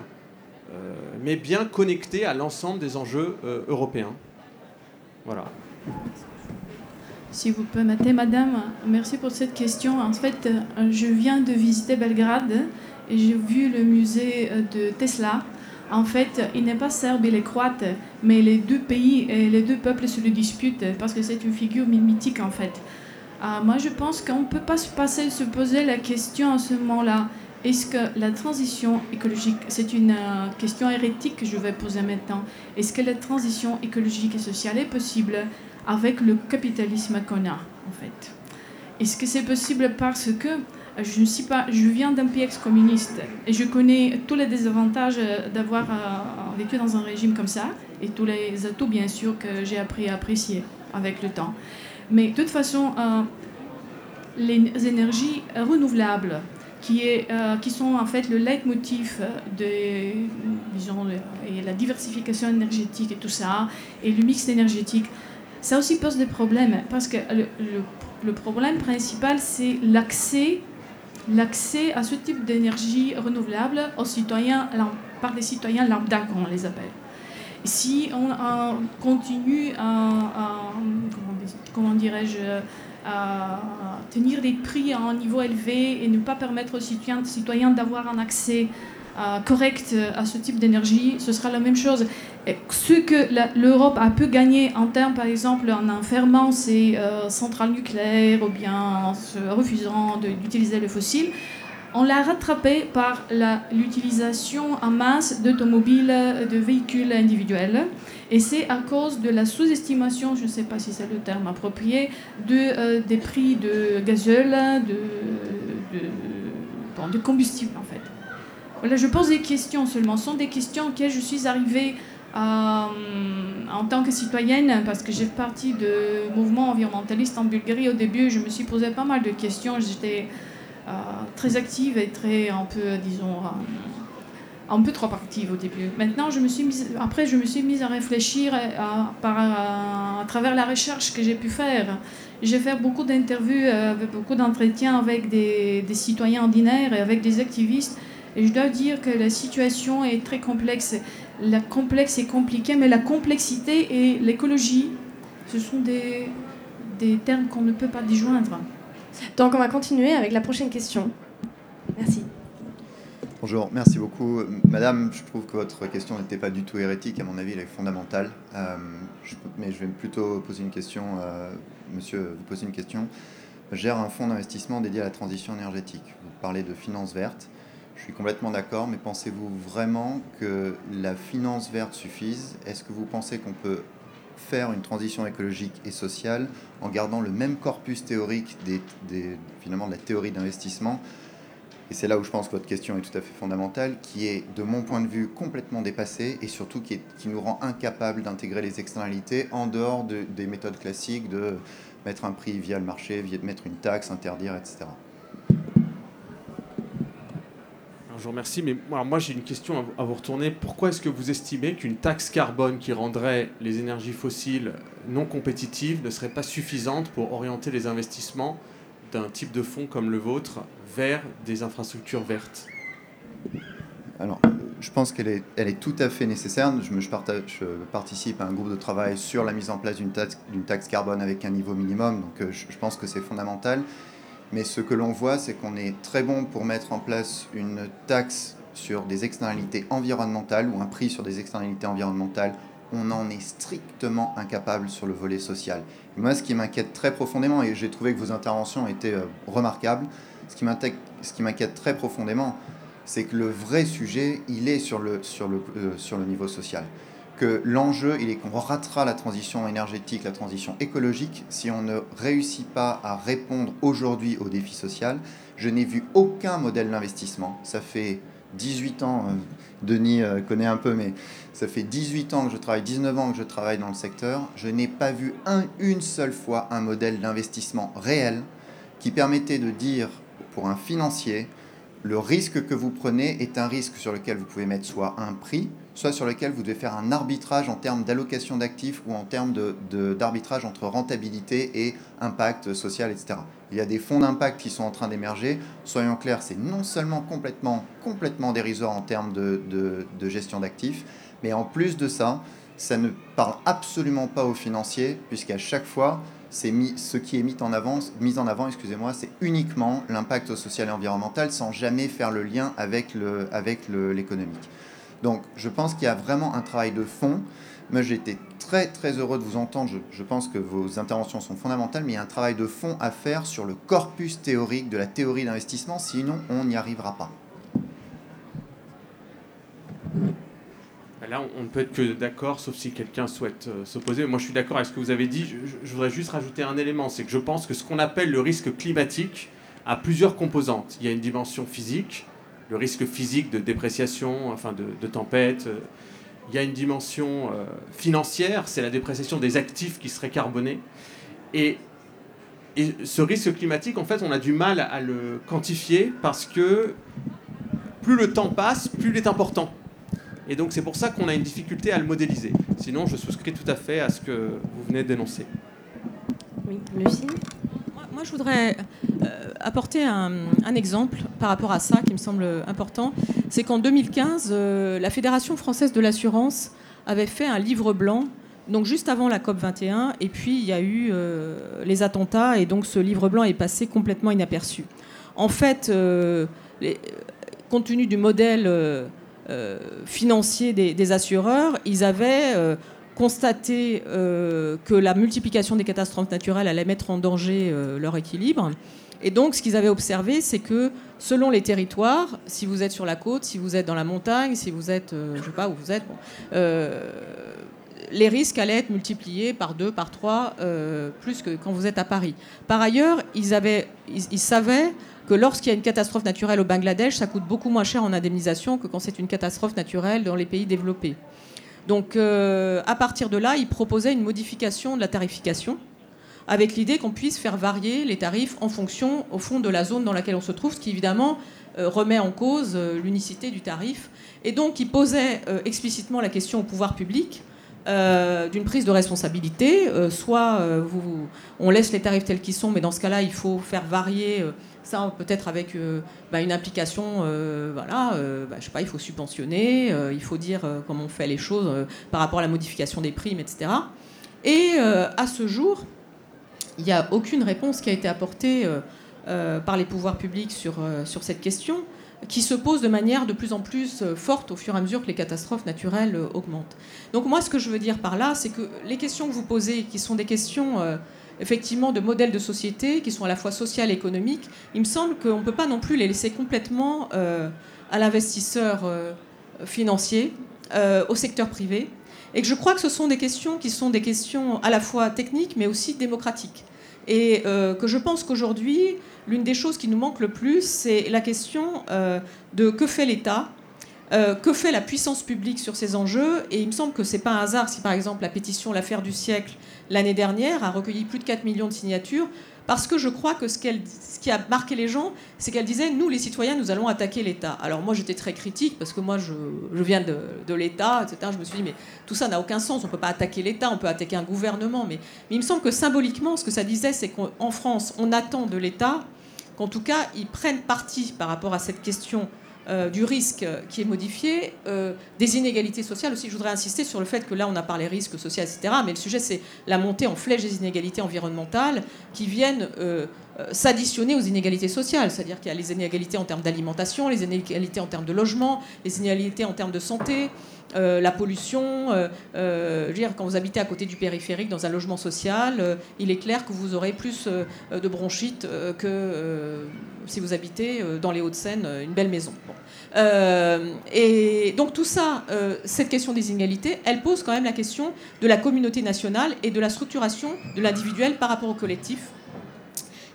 D: euh, mais bien connectée à l'ensemble des enjeux euh, européens. Voilà.
C: Si vous permettez, madame, merci pour cette question. En fait, je viens de visiter Belgrade et j'ai vu le musée de Tesla. En fait, il n'est pas serbe, il est croate, mais les deux pays et les deux peuples se le disputent parce que c'est une figure mythique en fait. Euh, moi, je pense qu'on ne peut pas se passer se poser la question à ce moment-là. Est-ce que la transition écologique, c'est une euh, question hérétique que je vais poser maintenant, est-ce que la transition écologique et sociale est possible avec le capitalisme qu'on a en fait? Est-ce que c'est possible parce que euh, je ne suis pas, je viens d'un pays ex-communiste et je connais tous les désavantages euh, d'avoir vécu dans un régime comme ça et tous les atouts bien sûr que j'ai appris à apprécier avec le temps. Mais de toute façon, les énergies renouvelables, euh, qui sont en fait le leitmotiv de disons, et la diversification énergétique et tout ça, et le mix énergétique. Ça aussi pose des problèmes, parce que le, le, problème principal, c'est l'accès l'accès à ce type d'énergie renouvelable aux citoyens, par les citoyens lambda, comme on les appelle. Si on, continue à, comment dirais-je, tenir des prix à un niveau élevé et ne pas permettre aux citoyens, d'avoir un accès euh, correct à ce type d'énergie, ce sera la même chose. Ce que l'Europe a pu gagner en termes, par exemple, en fermant ses euh, centrales nucléaires ou bien en se refusant d'utiliser le fossile, on l'a rattrapé par l'utilisation en masse d'automobiles, de véhicules individuels. Et c'est à cause de la sous-estimation, je ne sais pas si c'est le terme approprié, de, euh, des prix de gazole, de, de, combustible en fait. Voilà, je pose des questions seulement. Ce sont des questions auxquelles je suis arrivée euh, en tant que citoyenne, parce que j'ai fait partie de mouvements environnementalistes en Bulgarie. Au début, je me suis posé pas mal de questions. J'étais euh, très active et très, un peu, disons, un peu trop active au début. Maintenant, après, je me suis mise à réfléchir à, travers la recherche que j'ai pu faire. J'ai fait beaucoup d'interviews, euh, beaucoup d'entretiens avec des, citoyens ordinaires et avec des activistes. Et je dois dire que la situation est très complexe. La complexe est compliquée, mais la complexité et l'écologie, ce sont des, des termes qu'on ne peut pas disjoindre.
A: Donc on va continuer avec la prochaine question. Merci.
F: Bonjour, merci beaucoup. Madame, je trouve que votre question n'était pas du tout hérétique, à mon avis, elle est fondamentale. Euh, mais je vais plutôt poser une question, euh, monsieur, vous poser une question. Gère un fonds d'investissement dédié à la transition énergétique. Vous parlez de finance verte. Je suis complètement d'accord, mais pensez-vous vraiment que la finance verte suffise? Est-ce que vous pensez qu'on peut faire une transition écologique et sociale en gardant le même corpus théorique des, finalement de la théorie d'investissement et c'est là où je pense que votre question est tout à fait fondamentale, qui est, de mon point de vue, complètement dépassée et surtout qui, nous rend incapables d'intégrer les externalités en dehors des méthodes classiques de mettre un prix via le marché, mettre une taxe, interdire, etc.
D: je vous remercie, mais moi j'ai une question à vous retourner. Pourquoi est-ce que vous estimez qu'une taxe carbone qui rendrait les énergies fossiles non compétitives ne serait pas suffisante pour orienter les investissements d'un type de fonds comme le vôtre vers des infrastructures vertes
F: Alors, je pense qu'elle est, tout à fait nécessaire. Je, participe à un groupe de travail sur la mise en place d'une taxe, taxe, carbone avec un niveau minimum, donc euh, je, je pense que c'est fondamental. Mais ce que l'on voit, c'est qu'on est très bon pour mettre en place une taxe sur des externalités environnementales ou un prix sur des externalités environnementales, on en est strictement incapable sur le volet social. moi, ce qui m'inquiète très profondément, et j'ai trouvé que vos interventions étaient euh, remarquables, ce qui m'inquiète très profondément, c'est que le vrai sujet, il est sur le, sur le, euh, sur le niveau social. Que l'enjeu, il est qu'on ratera la transition énergétique, la transition écologique, si on ne réussit pas à répondre aujourd'hui aux défis sociaux. Je n'ai vu aucun modèle d'investissement. Ça fait 18 ans, euh, Denis connaît un peu, mais ça fait 18 ans que je travaille, 19 ans que je travaille dans le secteur. Je n'ai pas vu un, une seule fois un modèle d'investissement réel qui permettait de dire pour un financier, le risque que vous prenez est un risque sur lequel vous pouvez mettre soit un prix, soit sur lequel vous devez faire un arbitrage en termes d'allocation d'actifs ou en termes d'arbitrage de, entre rentabilité et impact social, etc. Il y a des fonds d'impact qui sont en train d'émerger. Soyons clairs, c'est non seulement complètement, complètement dérisoire en termes de, de gestion d'actifs, mais en plus de ça, ça ne parle absolument pas aux financiers, puisqu'à chaque fois, mis, ce qui est mis en avant, mis en avant excusez-moi, c'est uniquement l'impact social et environnemental sans jamais faire le lien avec, le, avec l'économique. Donc je pense qu'il y a vraiment un travail de fond. Moi j'ai été très très heureux de vous entendre, je, pense que vos interventions sont fondamentales, mais il y a un travail de fond à faire sur le corpus théorique de la théorie d'investissement, sinon on n'y arrivera pas.
D: Là, on ne peut être que d'accord, sauf si quelqu'un souhaite euh, s'opposer. Moi, je suis d'accord avec ce que vous avez dit. Je, voudrais juste rajouter un élément, c'est que je pense que ce qu'on appelle le risque climatique a plusieurs composantes. Il y a une dimension physique, le risque physique de dépréciation, enfin de, tempête. Il y a une dimension euh, financière, c'est la dépréciation des actifs qui seraient carbonés. Et ce risque climatique, en fait, on a du mal à le quantifier parce que plus le temps passe, plus il est important. Et donc c'est pour ça qu'on a une difficulté à le modéliser. Sinon, je souscris tout à fait à ce que vous venez de dénoncer.
A: Oui, Lucie
B: moi, je voudrais euh, apporter un, exemple par rapport à ça qui me semble important. C'est qu'en 2015, euh, la Fédération française de l'assurance avait fait un livre blanc, donc juste avant la COP 21, et puis il y a eu euh, les attentats, et donc ce livre blanc est passé complètement inaperçu. En fait, les, compte tenu du modèle euh, financiers des, assureurs, ils avaient euh, constaté euh, que la multiplication des catastrophes naturelles allait mettre en danger leur équilibre. Et donc, ce qu'ils avaient observé, c'est que selon les territoires, si vous êtes sur la côte, si vous êtes dans la montagne, si vous êtes, je sais pas où vous êtes, les risques allaient être multipliés par deux, par trois, plus que quand vous êtes à Paris. Par ailleurs, ils, avaient, ils savaient que lorsqu'il y a une catastrophe naturelle au Bangladesh, ça coûte beaucoup moins cher en indemnisation que quand c'est une catastrophe naturelle dans les pays développés. Donc euh, à partir de là, il proposait une modification de la tarification avec l'idée qu'on puisse faire varier les tarifs en fonction, au fond, de la zone dans laquelle on se trouve, ce qui évidemment euh, remet en cause euh, l'unicité du tarif. Et donc, il posait explicitement la question au pouvoir public d'une prise de responsabilité. soit on laisse les tarifs tels qu'ils sont, mais dans ce cas-là, il faut faire varier ça, peut-être avec euh, bah, une implication, euh, voilà, euh, bah, je sais pas, il faut subventionner, il faut dire comment on fait les choses par rapport à la modification des primes, etc. Et à ce jour, il n'y a aucune réponse qui a été apportée par les pouvoirs publics sur, sur cette question, qui se pose de manière de plus en plus forte au fur et à mesure que les catastrophes naturelles augmentent. Donc moi, ce que je veux dire par là, c'est que les questions que vous posez, qui sont des questions effectivement de modèles de société qui sont à la fois sociales et économiques, il me semble qu'on ne peut pas non plus les laisser complètement euh, à l'investisseur euh, financier, euh, au secteur privé, et que je crois que ce sont des questions qui sont des questions à la fois techniques mais aussi démocratiques. Et que je pense qu'aujourd'hui, l'une des choses qui nous manque le plus, c'est la question de que fait l'État que fait la puissance publique sur ces enjeux. Et il me semble que ce n'est pas un hasard si, par exemple, la pétition L'affaire du siècle l'année dernière, a recueilli plus de 4 millions de signatures, parce que je crois que ce, qui a marqué les gens, c'est qu'elle disait, nous les citoyens, nous allons attaquer l'État. Alors moi j'étais très critique, parce que moi je, viens de, l'État, etc. Je me suis dit, mais tout ça n'a aucun sens, on ne peut pas attaquer l'État, on peut attaquer un gouvernement. Mais, mais il me semble que symboliquement, ce que ça disait, c'est qu'en France, on attend de l'État qu'en tout cas, ils prennent parti par rapport à cette question euh, du risque qui est modifié, euh, des inégalités sociales aussi. Je voudrais insister sur le fait que là, on a parlé risques sociaux, etc. Mais le sujet, c'est la montée en flèche des inégalités environnementales qui viennent euh, s'additionner aux inégalités sociales. C'est-à-dire qu'il y a les inégalités en termes d'alimentation, les inégalités en termes de logement, les inégalités en termes de santé, euh, la pollution. Euh, euh, je veux dire, quand vous habitez à côté du périphérique dans un logement social, il est clair que vous aurez plus de bronchite que si vous habitez dans les Hauts-de-Seine, une belle maison. et donc tout ça, cette question des inégalités, elle pose quand même la question de la communauté nationale et de la structuration de l'individuel par rapport au collectif.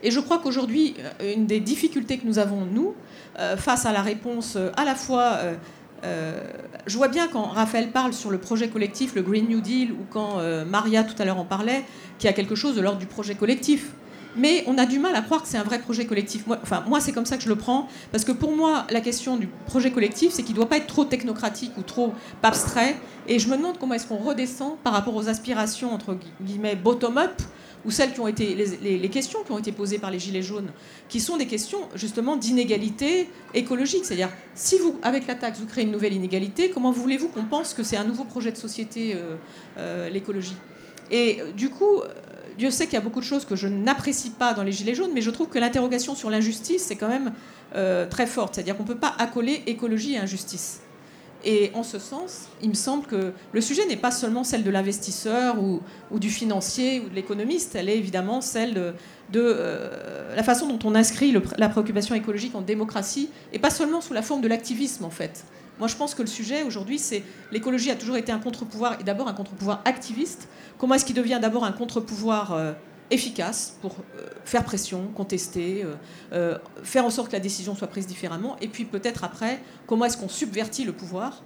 B: Et je crois qu'aujourd'hui, une des difficultés que nous avons, nous, face à la réponse à la fois euh, je vois bien quand Raphaël parle sur le projet collectif, le Green New Deal, ou quand euh, Maria tout à l'heure en parlait, qu'il y a quelque chose de l'ordre du projet collectif. Mais on a du mal à croire que c'est un vrai projet collectif. Moi, enfin, moi, c'est comme ça que je le prends, parce que pour moi, la question du projet collectif, c'est qu'il ne doit pas être trop technocratique ou trop abstrait. Et je me demande comment est-ce qu'on redescend par rapport aux aspirations entre guillemets bottom-up ou celles qui ont été les, questions qui ont été posées par les gilets jaunes, qui sont des questions justement d'inégalité écologique. C'est-à-dire, si vous, avec la taxe, vous créez une nouvelle inégalité, comment voulez-vous qu'on pense que c'est un nouveau projet de société, euh, euh, l'écologie? Et euh, du coup, Dieu sait qu'il y a beaucoup de choses que je n'apprécie pas dans les gilets jaunes, mais je trouve que l'interrogation sur l'injustice, c'est quand même très forte. C'est-à-dire qu'on ne peut pas accoler écologie et injustice. Et en ce sens, il me semble que le sujet n'est pas seulement celle de l'investisseur ou, du financier ou de l'économiste, elle est évidemment celle de, euh, la façon dont on inscrit la préoccupation écologique en démocratie, et pas seulement sous la forme de l'activisme en fait. Moi je pense que le sujet aujourd'hui, c'est l'écologie a toujours été un contre-pouvoir, et d'abord un contre-pouvoir activiste. Comment est-ce qu'il devient d'abord un contre-pouvoir euh, efficace pour euh, faire pression, contester, euh, euh, faire en sorte que la décision soit prise différemment, et puis peut-être après, comment est-ce qu'on subvertit le pouvoir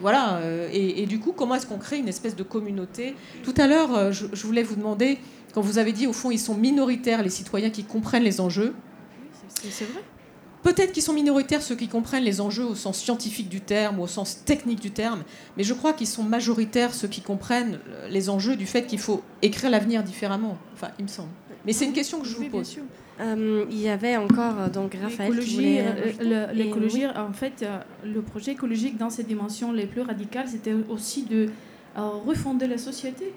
B: voilà, et, du coup, comment est-ce qu'on crée une espèce de communauté? Tout à l'heure, je, je, voulais vous demander, quand vous avez dit, au fond, ils sont minoritaires, les citoyens qui comprennent les enjeux.
C: C'est vrai.
B: Peut-être qu'ils sont minoritaires ceux qui comprennent les enjeux au sens scientifique du terme ou au sens technique du terme, mais je crois qu'ils sont majoritaires ceux qui comprennent les enjeux du fait qu'il faut écrire l'avenir différemment. Enfin, il me semble. Mais c'est une question que je vous pose.
A: Euh, il y avait encore euh, donc Raphaël
C: euh, L'écologie, en fait, le projet écologique dans ses dimensions les plus radicales, c'était aussi de refonder la société,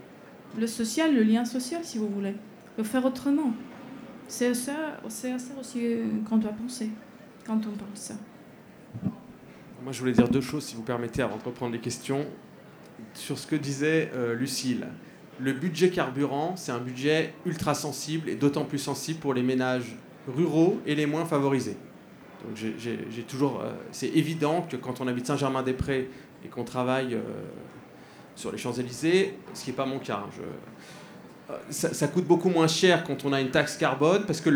C: le social, le lien social, si vous voulez, le faire autrement. C'est ça, c'est à ça aussi qu'on doit penser quand on ça.
D: Moi, je voulais dire deux choses, si vous permettez, avant de reprendre les questions. Sur ce que disait euh, Lucille, le budget carburant, c'est un budget ultra sensible et d'autant plus sensible pour les ménages ruraux et les moins favorisés. Donc, j'ai toujours. Euh, c'est évident que quand on habite Saint-Germain-des-Prés et qu'on travaille euh, sur les Champs-Élysées, ce qui n'est pas mon cas, hein, ça, coûte beaucoup moins cher quand on a une taxe carbone, parce que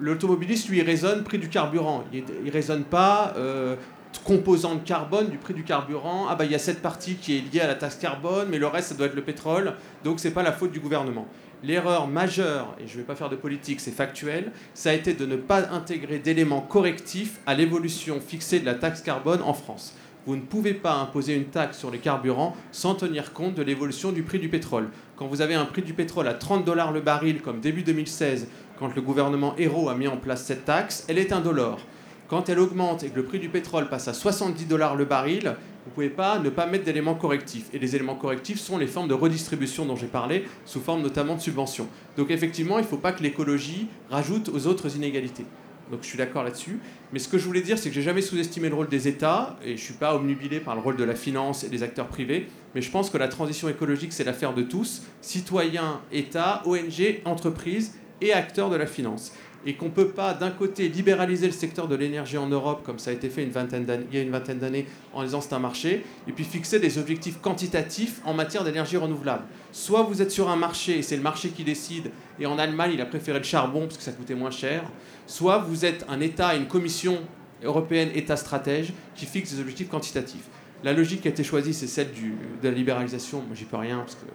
D: l'automobiliste, lui, il raisonne prix du carburant. Il ne raisonne pas euh, composante carbone du prix du carburant. Ah bah il y a cette partie qui est liée à la taxe carbone, mais le reste, ça doit être le pétrole. Donc c'est pas la faute du gouvernement. L'erreur majeure, et je ne vais pas faire de politique, c'est factuel, ça a été de ne pas intégrer d'éléments correctifs à l'évolution fixée de la taxe carbone en France. Vous ne pouvez pas imposer une taxe sur les carburants sans tenir compte de l'évolution du prix du pétrole. Quand vous avez un prix du pétrole à 30 dollars le baril, comme début 2016, quand le gouvernement Hérault a mis en place cette taxe, elle est indolore. Quand elle augmente et que le prix du pétrole passe à 70 dollars le baril, vous ne pouvez pas ne pas mettre d'éléments correctifs. Et les éléments correctifs sont les formes de redistribution dont j'ai parlé, sous forme notamment de subventions. Donc effectivement, il ne faut pas que l'écologie rajoute aux autres inégalités. Donc je suis d'accord là-dessus. Mais ce que je voulais dire, c'est que j'ai jamais sous-estimé le rôle des États, et je suis pas obnubilé par le rôle de la finance et des acteurs privés, mais je pense que la transition écologique, c'est l'affaire de tous, citoyens, États, ONG, entreprises et acteurs de la finance. Et qu'on ne peut pas, d'un côté, libéraliser le secteur de l'énergie en Europe, comme ça a été fait il y a une vingtaine d'années, en disant c'est un marché, et puis fixer des objectifs quantitatifs en matière d'énergie renouvelable. Soit vous êtes sur un marché, et c'est le marché qui décide, et en Allemagne, il a préféré le charbon parce que ça coûtait moins cher, soit vous êtes un État, une commission européenne, État stratège, qui fixe des objectifs quantitatifs. La logique qui a été choisie, c'est celle de la libéralisation. Moi, j'y peux rien parce que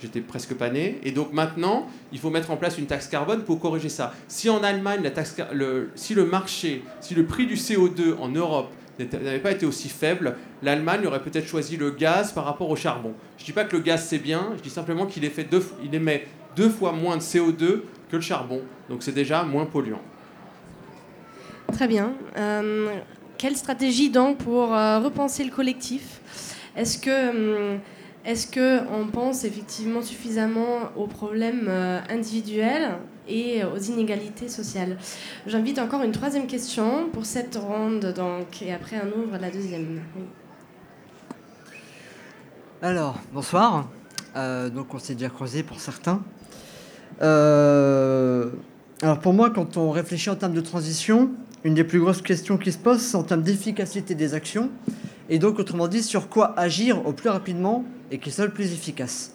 D: j'étais presque pas né. Et donc maintenant, il faut mettre en place une taxe carbone pour corriger ça. Si en Allemagne, si le marché, si le prix du CO2 en Europe n'avait pas été aussi faible, l'Allemagne aurait peut-être choisi le gaz par rapport au charbon. Je ne dis pas que le gaz c'est bien, je dis simplement qu'il émet deux fois moins de CO2 que le charbon. Donc c'est déjà moins polluant.
A: Très bien. Euh, quelle stratégie donc pour euh, repenser le collectif? Est-ce que hum, est-ce pense effectivement suffisamment aux problèmes euh, individuels et aux inégalités sociales? J'invite encore une troisième question pour cette ronde, donc, et après on ouvre la deuxième.
G: Alors, bonsoir. Euh, donc on s'est déjà croisé pour certains. Euh, alors pour moi, quand on réfléchit en termes de transition, une des plus grosses questions qui se posent, c'est en termes d'efficacité des actions, et donc autrement dit, sur quoi agir au plus rapidement et qui soit le plus efficace.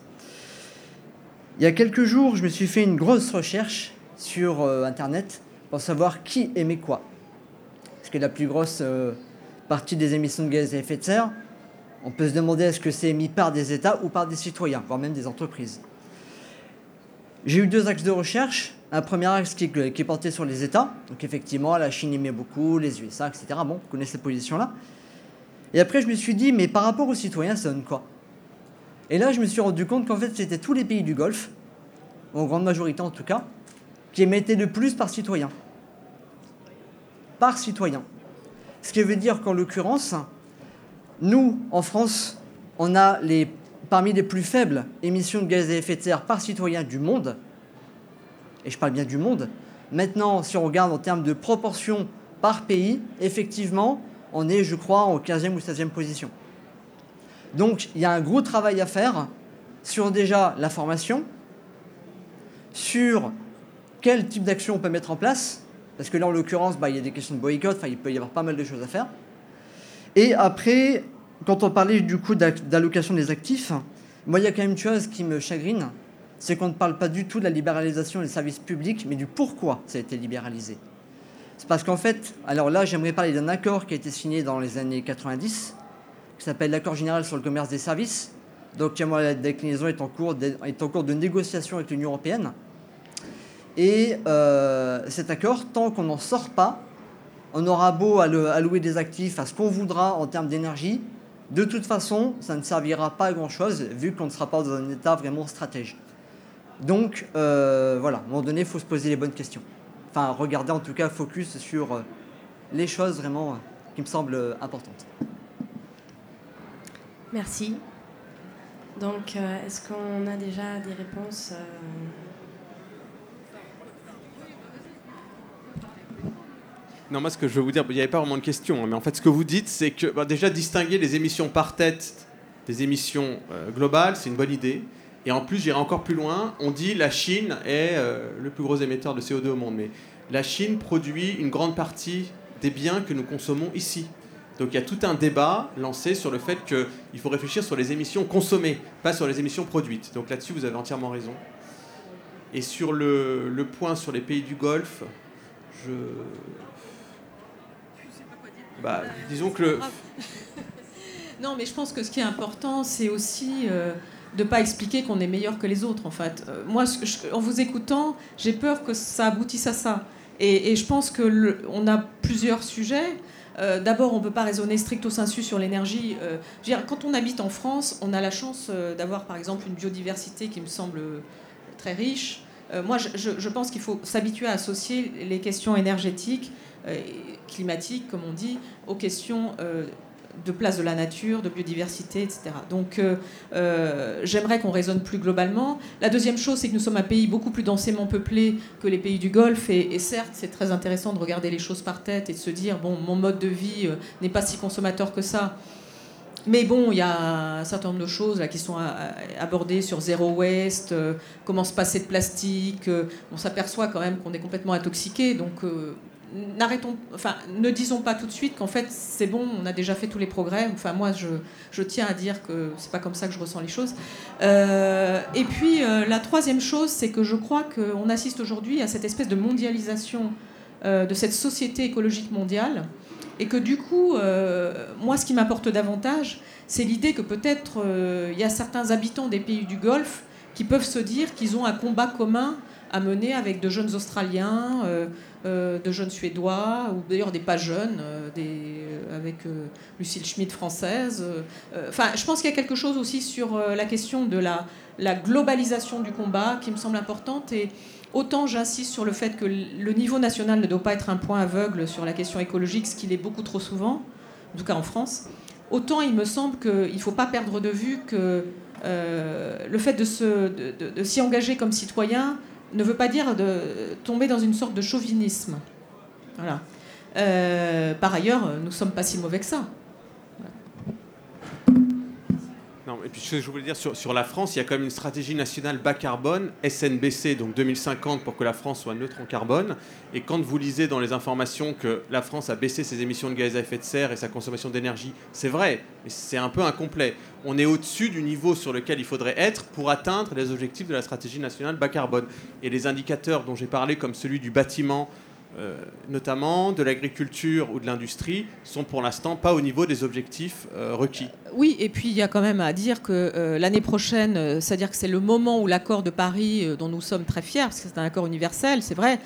G: Il y a quelques jours, je me suis fait une grosse recherche sur euh, Internet pour savoir qui aimait quoi. Parce que la plus grosse partie des émissions de gaz à effet de serre, on peut se demander est-ce que c'est émis par des États ou par des citoyens, voire même des entreprises. J'ai eu deux axes de recherche. Un premier axe qui, qui portait sur les États. Donc effectivement, la Chine émet beaucoup, les USA, etc. Bon, vous connaissez cette position-là. Et après, je me suis dit, mais par rapport aux citoyens, ça donne quoi? Et là, je me suis rendu compte qu'en fait, c'était tous les pays du Golfe, en grande majorité en tout cas, qui émettaient le plus par citoyen. Par citoyen. Ce qui veut dire qu'en l'occurrence, nous, en France, on a les, parmi les plus faibles émissions de gaz à effet de serre par citoyen du monde. Et je parle bien du monde. Maintenant, si on regarde en termes de proportion par pays, effectivement, on est, je crois, en 15e ou 16e position. Donc, il y a un gros travail à faire sur déjà la formation, sur quel type d'action on peut mettre en place, parce que là, en l'occurrence, bah, il y a des questions de boycott, il peut y avoir pas mal de choses à faire. Et après, quand on parlait du coup d'allocation des actifs, moi, il y a quand même une chose qui me chagrine, c'est qu'on ne parle pas du tout de la libéralisation des services publics, mais du pourquoi ça a été libéralisé. C'est parce qu'en fait, alors là, j'aimerais parler d'un accord qui a été signé dans les années 90, qui s'appelle l'accord général sur le commerce des services. Donc, la déclinaison est en cours de, est en cours de négociation avec l'Union européenne. Et euh, cet accord, tant qu'on n'en sort pas, on aura beau allouer des actifs à ce qu'on voudra en termes d'énergie, de toute façon, ça ne servira pas à grand-chose vu qu'on ne sera pas dans un état vraiment stratège. Donc, euh, voilà, à un moment donné, il faut se poser les bonnes questions. Enfin, regarder en tout cas, focus sur euh, les choses vraiment euh, qui me semblent importantes.
A: Merci. Donc, est-ce qu'on a déjà des réponses
D: Non, moi, ce que je veux vous dire, il n'y avait pas vraiment de question, hein, mais en fait, ce que vous dites, c'est que bah, déjà distinguer les émissions par tête des émissions euh, globales, c'est une bonne idée. Et en plus, j'irai encore plus loin. On dit la Chine est euh, le plus gros émetteur de CO2 au monde, mais la Chine produit une grande partie des biens que nous consommons ici. Donc il y a tout un débat lancé sur le fait qu'il faut réfléchir sur les émissions consommées, pas sur les émissions produites. Donc là-dessus, vous avez entièrement raison. Et sur le, le point sur les pays du Golfe, je bah, disons que le...
B: Non, mais je pense que ce qui est important, c'est aussi euh, de ne pas expliquer qu'on est meilleur que les autres, en fait. Euh, moi, en vous écoutant, j'ai peur que ça aboutisse à ça. Et, je pense qu'on a plusieurs sujets. Euh, d'abord, on ne peut pas raisonner stricto sensu sur l'énergie. quand on habite en France, on a la chance d'avoir, par exemple, une biodiversité qui me semble très riche. moi, je, je pense qu'il faut s'habituer à associer les questions énergétiques euh, climatique, comme on dit, aux questions euh, de place de la nature, de biodiversité, etc. Donc euh, j'aimerais qu'on raisonne plus globalement. La deuxième chose, c'est que nous sommes un pays beaucoup plus densément peuplé que les pays du Golfe, et, certes, c'est très intéressant de regarder les choses par tête et de se dire, bon, mon mode de vie n'est pas si consommateur que ça. Mais bon, il y a un certain nombre de choses, la question abordée sur zéro waste, comment se passer de plastique. on s'aperçoit quand même qu'on est complètement intoxiqué, donc n'arrêtons, enfin, ne disons pas tout de suite qu'en fait c'est bon, on a déjà fait tous les progrès. Enfin, moi, je, tiens à dire que c'est pas comme ça que je ressens les choses. Euh, et puis euh, la troisième chose, c'est que je crois qu'on assiste aujourd'hui à cette espèce de mondialisation euh, de cette société écologique mondiale, et que du coup, moi, ce qui m'apporte davantage, c'est l'idée que peut-être il y a certains habitants des pays du Golfe qui peuvent se dire qu'ils ont un combat commun à mener avec de jeunes Australiens, de jeunes Suédois, ou d'ailleurs des pas jeunes, euh, des, avec Lucille Schmidt française. Enfin, je pense qu'il y a quelque chose aussi sur la question de la, globalisation du combat qui me semble importante. Et autant j'insiste sur le fait que le niveau national ne doit pas être un point aveugle sur la question écologique, ce qu'il est beaucoup trop souvent, en tout cas en France, autant il me semble qu'il ne faut pas perdre de vue que le fait de s'y engager comme citoyen ne veut pas dire de tomber dans une sorte de chauvinisme. Voilà. par ailleurs, nous ne sommes pas si mauvais que ça.
D: Non, et puis ce que je voulais dire sur, sur, la France, il y a quand même une stratégie nationale bas carbone, SNBC, donc 2050, pour que la France soit neutre en carbone. Et quand vous lisez dans les informations que la France a baissé ses émissions de gaz à effet de serre et sa consommation d'énergie, c'est vrai, mais c'est un peu incomplet. On est au-dessus du niveau sur lequel il faudrait être pour atteindre les objectifs de la stratégie nationale bas carbone. Et les indicateurs dont j'ai parlé, comme celui du bâtiment, euh, notamment de l'agriculture ou de l'industrie, sont pour l'instant pas au niveau des objectifs euh, requis.
B: Oui, et puis il y a quand même à dire que euh, l'année prochaine, c'est-à-dire que c'est le moment où l'accord de Paris, dont nous sommes très fiers, parce que c'est un accord universel, c'est vrai,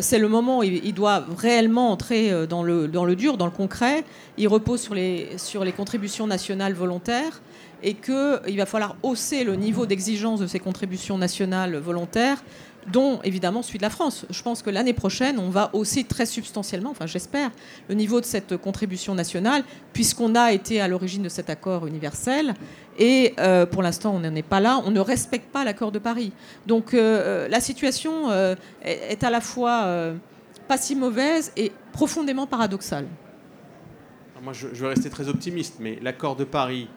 B: c'est le moment où il, doit réellement entrer dans le, dans le dur, dans le concret. Il repose sur les, sur les contributions nationales volontaires et qu'il va falloir hausser le niveau d'exigence de ces contributions nationales volontaires dont évidemment celui de la France. Je pense que l'année prochaine, on va hausser très substantiellement, enfin j'espère, le niveau de cette contribution nationale, puisqu'on a été à l'origine de cet accord universel. Et euh, pour l'instant, on n'en est pas là. On ne respecte pas l'accord de Paris. Donc euh, euh, la situation est, à la fois pas si mauvaise et profondément paradoxale.
D: moi, je, je vais rester très optimiste, mais l'accord de Paris,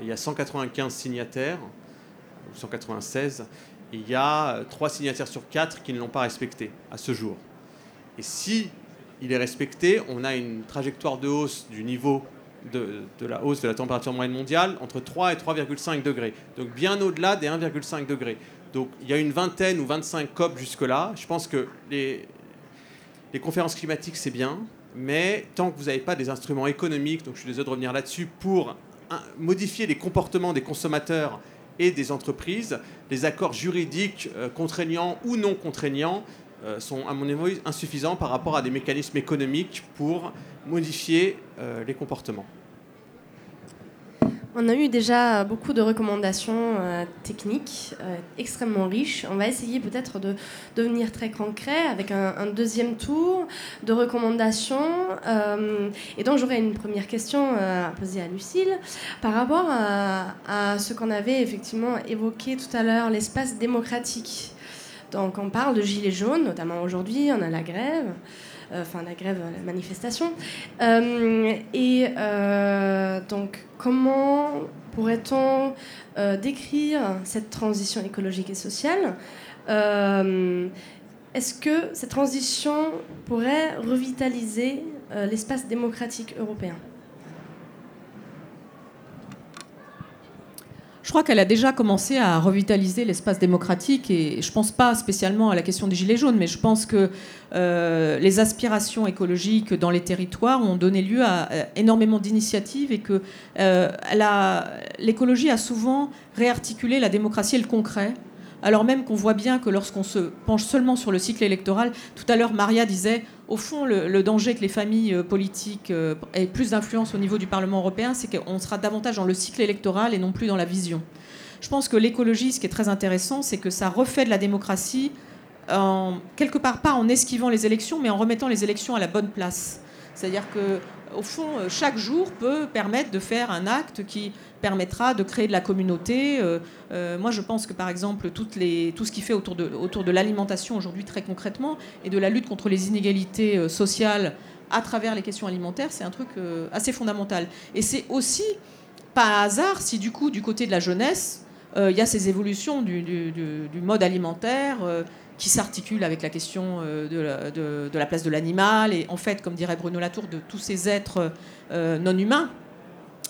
D: il y a 195 signataires, ou 196 il y a euh, trois signataires sur quatre qui ne l'ont pas respecté à ce jour. Et si il est respecté, on a une trajectoire de hausse du niveau de, la hausse de la température moyenne mondiale entre 3 et 3,5 degrés. Donc bien au-delà des 1,5 degrés. Donc il y a une vingtaine ou 25 COP jusque-là. Je pense que les, les conférences climatiques, c'est bien, mais tant que vous n'avez pas des instruments économiques, donc je suis désolé de revenir là-dessus, pour modifier les comportements des consommateurs et des entreprises. Les accords juridiques euh, contraignants ou non contraignants euh, sont, à mon avis, insuffisants par rapport à des mécanismes économiques pour modifier euh, les comportements.
A: On a eu déjà beaucoup de recommandations euh, techniques euh, extrêmement riches. On va essayer peut-être de devenir très concret avec un, deuxième tour de recommandations. Euh, et donc j'aurais une première question à poser à Lucille par rapport à, ce qu'on avait effectivement évoqué tout à l'heure, l'espace démocratique. Donc on parle de gilets jaunes, notamment aujourd'hui, on a la grève. Euh, enfin la grève, la manifestation. Euh, et euh, donc, comment pourrait-on décrire cette transition écologique et sociale Est-ce que cette transition pourrait revitaliser l'espace démocratique européen?
B: Je crois qu'elle a déjà commencé à revitaliser l'espace démocratique et je ne pense pas spécialement à la question des Gilets jaunes, mais je pense que euh, les aspirations écologiques dans les territoires ont donné lieu à, énormément d'initiatives et que euh, l'écologie a souvent réarticulé la démocratie et le concret. Alors même qu'on voit bien que lorsqu'on se penche seulement sur le cycle électoral, tout à l'heure Maria disait, au fond, le, danger que les familles euh, politiques euh, aient plus d'influence au niveau du Parlement européen, c'est qu'on sera davantage dans le cycle électoral et non plus dans la vision. Je pense que l'écologie, ce qui est très intéressant, c'est que ça refait de la démocratie, en, quelque part pas en esquivant les élections, mais en remettant les élections à la bonne place. C'est-à-dire que au fond, euh, chaque jour peut permettre de faire un acte qui permettra de créer de la communauté. Euh, euh, moi, je pense que, par exemple, tout ce qui fait autour de, l'alimentation aujourd'hui, très concrètement, et de la lutte contre les inégalités sociales à travers les questions alimentaires, c'est un truc assez fondamental. Et c'est aussi pas un hasard si, du coup, du côté de la jeunesse, il y a ces évolutions du mode alimentaire qui s'articule avec la question euh, de la, place de l'animal et en fait, comme dirait Bruno Latour, de tous ces êtres euh, non humains.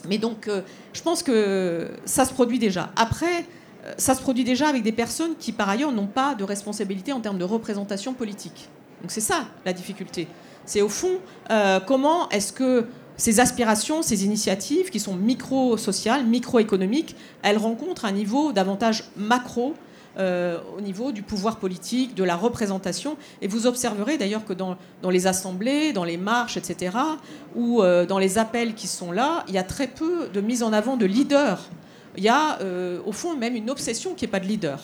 B: Mais donc, euh, je pense que ça se produit déjà. Après, ça se produit déjà avec des personnes qui, par ailleurs, n'ont pas de responsabilité en termes de représentation politique. Donc c'est ça la difficulté. C'est au fond, comment est-ce que ces aspirations, ces initiatives qui sont micro-sociales, micro-économiques, elles rencontrent un niveau davantage macro euh, au niveau du pouvoir politique, de la représentation. Et vous observerez d'ailleurs que dans, les assemblées, dans les marches, etc., ou euh, dans les appels qui sont là, il y a très peu de mise en avant de leaders. Il y a euh, au fond même une obsession qui n'est pas de leader.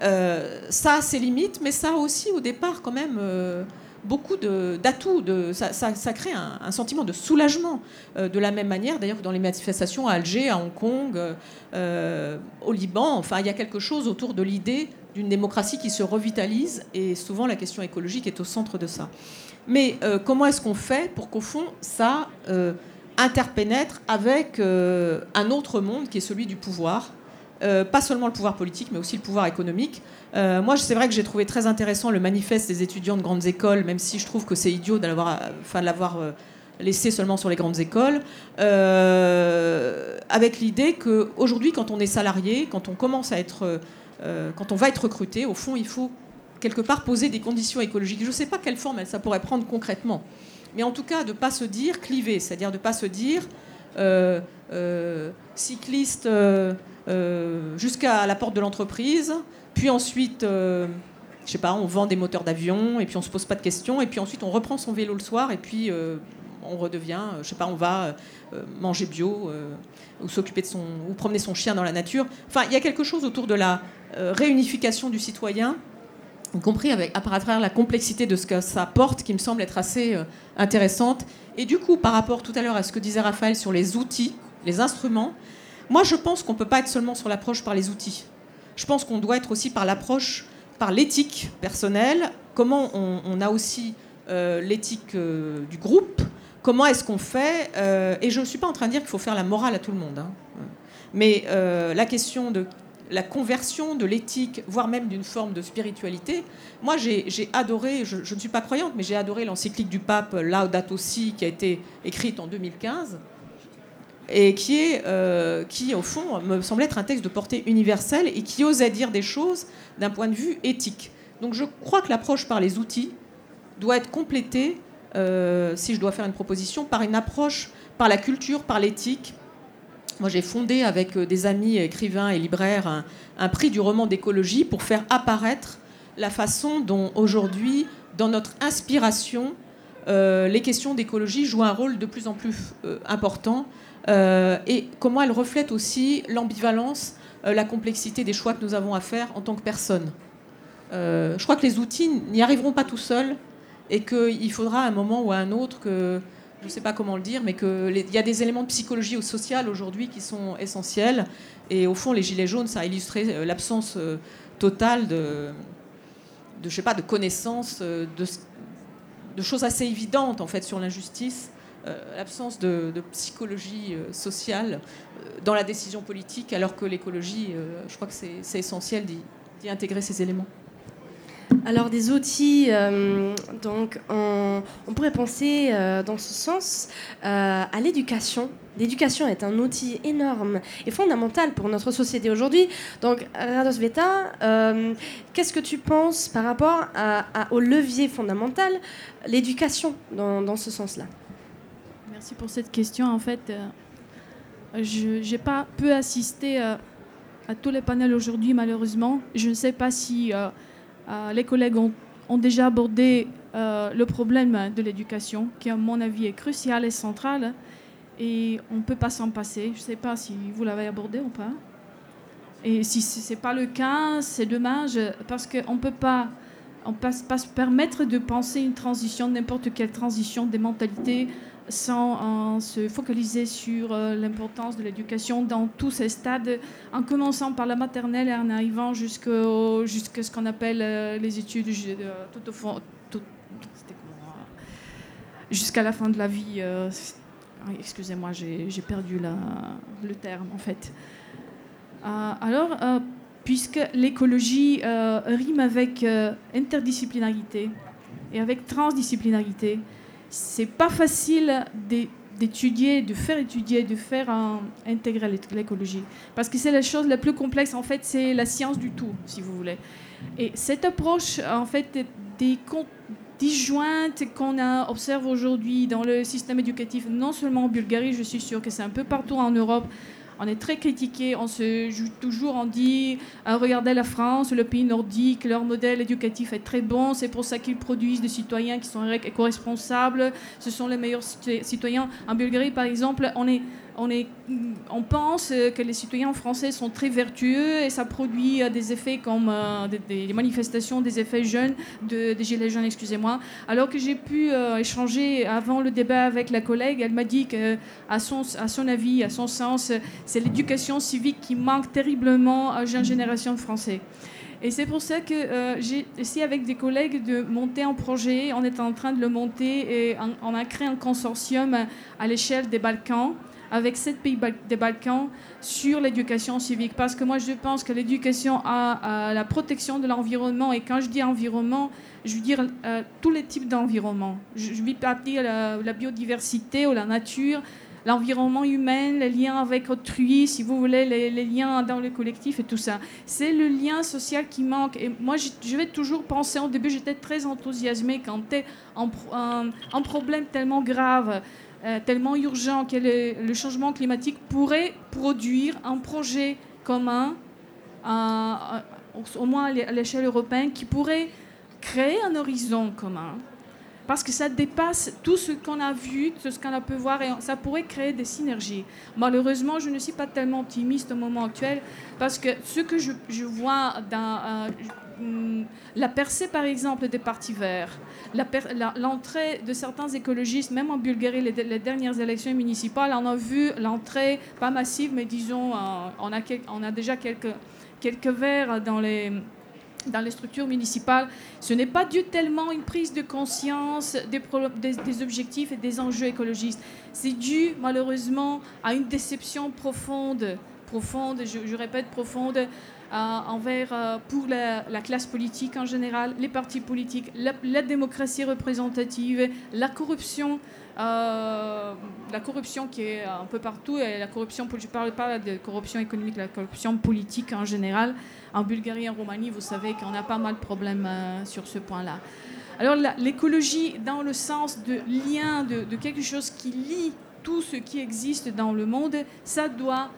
B: ça a ses limites, mais ça a aussi au départ quand même beaucoup d'atouts. Ça, crée un, sentiment de soulagement. Euh, de la même manière, d'ailleurs, dans les manifestations à Alger, à Hong Kong, euh, au Liban, enfin, il y a quelque chose autour de l'idée d'une démocratie qui se revitalise. Et souvent, la question écologique est au centre de ça. Mais euh, comment est-ce qu'on fait pour qu'au fond, ça interpénètre avec un autre monde qui est celui du pouvoir pas seulement le pouvoir politique, mais aussi le pouvoir économique. Euh, moi, c'est vrai que j'ai trouvé très intéressant le manifeste des étudiants de grandes écoles, même si je trouve que c'est idiot de l'avoir euh, laissé seulement sur les grandes écoles, euh, avec l'idée qu'aujourd'hui, quand on est salarié, quand on commence à être, quand on va être recruté, au fond, il faut quelque part poser des conditions écologiques. Je ne sais pas quelle forme ça pourrait prendre concrètement, mais en tout cas, de ne pas se dire clivé, c'est-à-dire de ne pas se dire cycliste jusqu'à la porte de l'entreprise. Puis ensuite, euh, je sais pas, on vend des moteurs d'avion et puis on se pose pas de questions. Et puis ensuite, on reprend son vélo le soir et puis euh, on redevient, euh, je sais pas, on va manger bio ou s'occuper de son, ou promener son chien dans la nature. Enfin, il y a quelque chose autour de la réunification du citoyen, y compris avec, à travers la complexité de ce que ça porte, qui me semble être assez intéressante. Et du coup, par rapport tout à l'heure à ce que disait Raphaël sur les outils, les instruments, moi je pense qu'on peut pas être seulement sur l'approche par les outils. Je pense qu'on doit être aussi par l'approche, par l'éthique personnelle, comment on, a aussi euh, l'éthique euh, du groupe, comment est-ce qu'on fait, euh, et je ne suis pas en train de dire qu'il faut faire la morale à tout le monde, hein. mais la question de la conversion de l'éthique, voire même d'une forme de spiritualité. Moi, j'ai adoré, je, je, ne suis pas croyante, mais j'ai adoré l'encyclique du pape Laudato Si, qui a été écrite en 2015 et qui, est, euh, qui, au fond, me semble être un texte de portée universelle et qui osait dire des choses d'un point de vue éthique. Donc je crois que l'approche par les outils doit être complétée, euh, si je dois faire une proposition, par une approche par la culture, par l'éthique. Moi, j'ai fondé avec euh, des amis écrivains et libraires un, prix du roman d'écologie pour faire apparaître la façon dont aujourd'hui, dans notre inspiration, les questions d'écologie jouent un rôle de plus en plus important et comment elle reflète aussi l'ambivalence, euh, la complexité des choix que nous avons à faire en tant que personne. Euh, je crois que les outils n'y arriveront pas tout seuls et qu'il faudra un moment ou à un autre que, je ne sais pas comment le dire, mais qu'il y a des éléments de psychologie ou sociale aujourd'hui qui sont essentiels. Et au fond, les Gilets jaunes, ça a illustré l'absence totale de, de, je sais pas, de connaissances, de, de choses assez évidentes en fait sur l'injustice euh, l'absence de, psychologie euh, sociale euh, dans la décision politique, alors que l'écologie, je crois que c'est essentiel d'y intégrer ces éléments.
A: Alors des outils, donc on, pourrait penser dans ce sens à l'éducation. L'éducation est un outil énorme et fondamental pour notre société aujourd'hui. Donc Rados Veta, qu'est-ce que tu penses par rapport au levier fondamental, l'éducation dans ce sens-là
C: Merci pour cette question. En fait, euh, je n'ai pas pu assister euh, à tous les panels aujourd'hui, malheureusement. Je ne sais pas si euh, les collègues ont, déjà abordé le problème de l'éducation, qui, à mon avis, est crucial et central. Et on ne peut pas s'en passer. Je ne sais pas si vous l'avez abordé ou pas. Et si ce n'est pas le cas, c'est dommage, parce qu'on ne peut pas on peut pas se permettre de penser une transition, n'importe quelle transition des mentalités, sans se focaliser sur euh, l'importance de l'éducation dans tous ces stades, en commençant par la maternelle et en arrivant jusqu'à ce qu'on appelle euh, les études fond, jusqu'à la fin de la vie. Euh, excusez-moi, j'ai perdu le terme en fait. alors, puisque l'écologie rime avec interdisciplinarité et avec transdisciplinarité, c'est pas facile d'étudier, de faire étudier, de faire intégrer l'écologie. Parce que c'est la chose la plus complexe, en fait, c'est la science du tout, si vous voulez. Et cette approche, en fait, des disjointes qu'on observe aujourd'hui dans le système éducatif, non seulement en Bulgarie, je suis sûre que c'est un peu partout en Europe, on est très critiqué, on se joue toujours, on dit euh, regardez la France, le pays nordique, leur modèle éducatif est très bon, c'est pour ça qu'ils produisent des citoyens qui sont éco-responsables, ce sont les meilleurs citoyens. En Bulgarie, par exemple, on est on, pense que les citoyens français sont très vertueux et ça produit euh, des effets comme euh, des, manifestations, des effets jeunes, de, des gilets jaunes, excusez-moi. Alors que j'ai pu euh, échanger avant le débat avec la collègue, elle m'a dit son, à son avis, à son sens, c'est l'éducation civique qui manque terriblement à la jeune génération de Français. Et c'est pour ça que j'ai essayé avec des collègues de monter un projet. On est en train de le monter et on a créé un consortium à l'échelle des Balkans avec sept pays des Balkans sur l'éducation civique. Parce que moi, je pense que l'éducation à, la protection de l'environnement, et quand je dis environnement, je veux dire euh, tous les types d'environnement. Je, je vais pas dire la, biodiversité ou la nature, l'environnement humain, les liens avec autrui, si vous voulez, les, liens dans le collectif et tout ça. C'est le lien social qui manque. Et moi, je, vais toujours penser, au début, j'étais très enthousiasmée quand tu un, un, problème tellement grave euh, tellement urgent que le, changement climatique pourrait produire un projet commun, au moins à l'échelle européenne, qui pourrait créer un horizon commun. Parce que ça dépasse tout ce qu'on a vu, tout ce qu'on a pu voir, et ça pourrait créer des synergies. Malheureusement, je ne suis pas tellement optimiste au moment actuel, parce que ce que je, vois dans... Euh, la percée, par exemple, des partis verts, l'entrée de certains écologistes, même en Bulgarie, les, dernières élections municipales, on a vu l'entrée, pas massive, mais disons, euh, on, a déjà quelques, quelques verts dans les, dans les structures municipales. Ce n'est pas dû tellement à une prise de conscience des, objectifs et des enjeux écologistes. C'est dû, malheureusement, à une déception profonde, profonde, je, répète, profonde, euh, envers, euh, pour la, classe politique en général, les partis politiques, la, démocratie représentative, la corruption, euh, la corruption qui est un peu partout, et la corruption, je ne parle pas de corruption économique, la corruption politique en général. En Bulgarie, en Roumanie, vous savez qu'on a pas mal de problèmes sur ce point-là. Alors l'écologie, dans le sens de lien, de quelque chose qui lie tout ce qui existe dans le monde, ça doit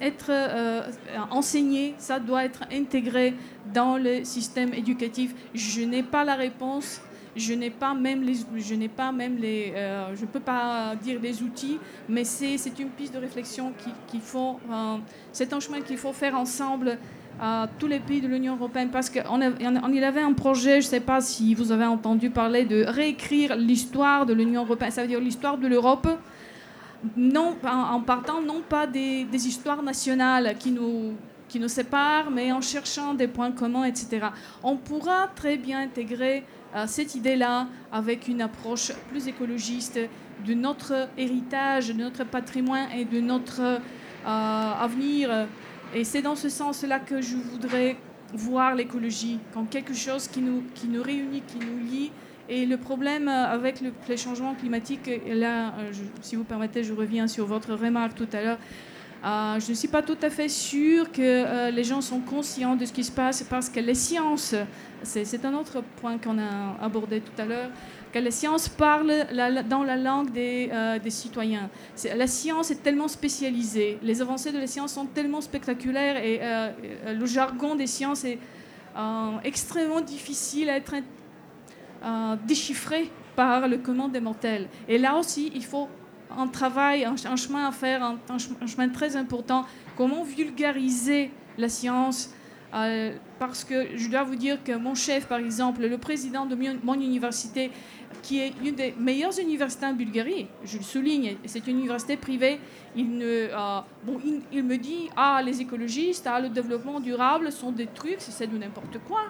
C: être euh, enseigné, ça doit être intégré dans le système éducatif. Je n'ai pas la réponse, je n'ai pas même les, je n'ai pas même les, euh, je peux pas dire les outils, mais c'est, une piste de réflexion qu'il faut, euh, c'est un chemin qu'il faut faire ensemble à tous les pays de l'Union européenne parce qu'on on, il avait un projet, je ne sais pas si vous avez entendu parler de réécrire l'histoire de l'Union européenne, ça veut dire l'histoire de l'Europe non, en partant non pas des, histoires nationales qui nous, qui nous séparent, mais en cherchant des points communs, etc. On pourra très bien intégrer euh, cette idée-là avec une approche plus écologiste de notre héritage, de notre patrimoine et de notre euh, avenir. Et c'est dans ce sens-là que je voudrais voir l'écologie comme quelque chose qui nous, qui nous réunit, qui nous lie et le problème euh, avec le, les changements climatiques, là, euh, si vous permettez, je reviens sur votre remarque tout à l'heure. Euh, je ne suis pas tout à fait sûre que les gens sont conscients de ce qui se passe parce que les sciences, c'est un autre point qu'on a abordé tout à l'heure, que les sciences parlent dans la langue des citoyens. La science est tellement spécialisée, les avancées de la science sont tellement spectaculaires et le jargon des sciences est extrêmement difficile à être euh, déchiffré par le commun des mortels. Et là aussi, il faut un travail, un, chemin à faire, un, chemin très important. Comment vulgariser la science euh, Parce que je dois vous dire que mon chef, par exemple, le président de mon université, qui est une des meilleures universités en Bulgarie, je le souligne, c'est une université privée, il, euh, il, me dit Ah, les écologistes, ah, le développement durable sont des trucs, c'est de n'importe quoi.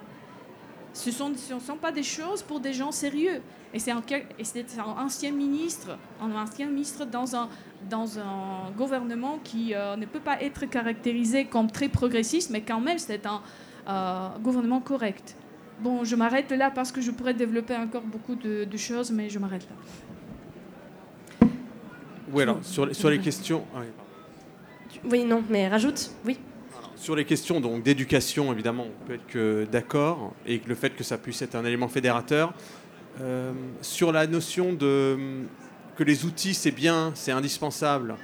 C: Ce ne sont, sont, pas des choses pour des gens sérieux. Et c'est un, un, ancien ministre, un ancien ministre dans un, dans un gouvernement qui euh, ne peut pas être caractérisé comme très progressiste, mais quand même c'est un euh, gouvernement correct. Bon, je m'arrête là parce que je pourrais développer encore beaucoup de, choses, mais je m'arrête là.
D: Oui, alors, sur, sur les questions... Ah
A: oui, non, mais rajoute, oui.
D: Sur les questions d'éducation, évidemment, on peut être d'accord, et le fait que ça puisse être un élément fédérateur. Euh, sur la notion de que les outils c'est bien, c'est indispensable,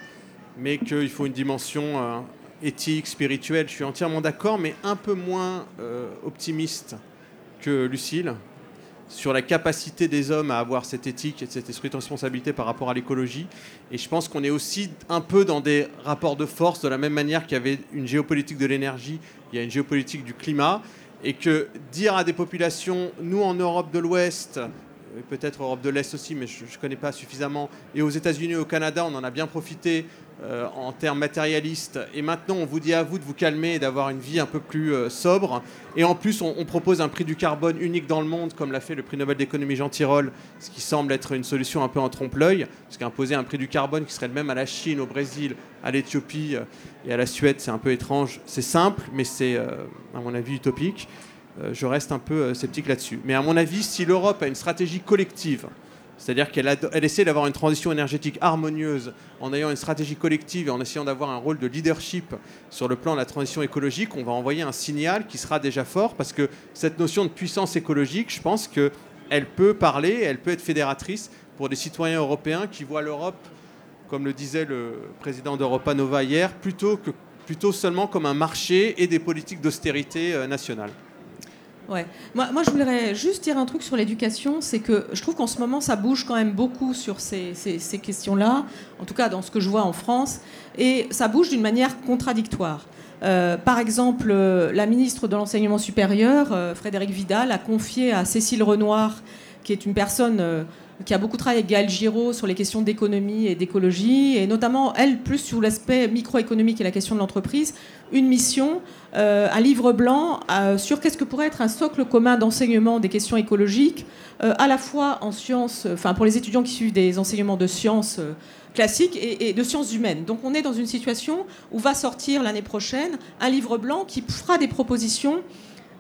D: mais qu'il faut une dimension euh, éthique, spirituelle. Je suis entièrement d'accord, mais un peu moins euh, optimiste que Lucille sur la capacité des hommes à avoir cette éthique et cet esprit de responsabilité par rapport à l'écologie. Et je pense qu'on est aussi un peu dans des rapports de force, de la même manière qu'il y avait une géopolitique de l'énergie, il y a une géopolitique du climat, et que dire à des populations, nous en Europe de l'Ouest, peut-être Europe de l'Est aussi, mais je ne connais pas suffisamment. Et aux États-Unis et au Canada, on en a bien profité euh, en termes matérialistes. Et maintenant, on vous dit à vous de vous calmer et d'avoir une vie un peu plus euh, sobre. Et en plus, on, propose un prix du carbone unique dans le monde, comme l'a fait le prix Nobel d'économie Jean Tirole, ce qui semble être une solution un peu en trompe-l'œil, parce qu'imposer un prix du carbone qui serait le même à la Chine, au Brésil, à l'Éthiopie euh, et à la Suède, c'est un peu étrange. C'est simple, mais c'est, à mon avis, utopique. Je reste un peu sceptique là-dessus. Mais à mon avis, si l'Europe a une stratégie collective, c'est-à-dire qu'elle elle essaie d'avoir une transition énergétique harmonieuse en ayant une stratégie collective et en essayant d'avoir un rôle de leadership sur le plan de la transition écologique, on va envoyer un signal qui sera déjà fort parce que cette notion de puissance écologique, je pense qu'elle peut parler, elle peut être fédératrice pour des citoyens européens qui voient l'Europe, comme le disait le président d'Europa Nova hier, plutôt, que, plutôt seulement comme un marché et des politiques d'austérité euh, nationales.
B: Ouais. Moi, je voudrais juste dire un truc sur l'éducation, c'est que je trouve qu'en ce moment, ça bouge quand même beaucoup sur ces, ces, questions-là, en tout cas dans ce que je vois en France, et ça bouge d'une manière contradictoire. Euh, par exemple, euh, la ministre de l'Enseignement supérieur, euh, Frédéric Vidal, a confié à Cécile Renoir, qui est une personne qui a beaucoup travaillé avec Gaël Giraud sur les questions d'économie et d'écologie, et notamment, elle, plus sur l'aspect microéconomique et la question de l'entreprise, une mission, euh, un livre blanc euh, sur qu'est-ce que pourrait être un socle commun d'enseignement des questions écologiques, euh, à la fois en sciences, enfin pour les étudiants qui suivent des enseignements de sciences classiques et, et, de sciences humaines. Donc on est dans une situation où va sortir l'année prochaine un livre blanc qui fera des propositions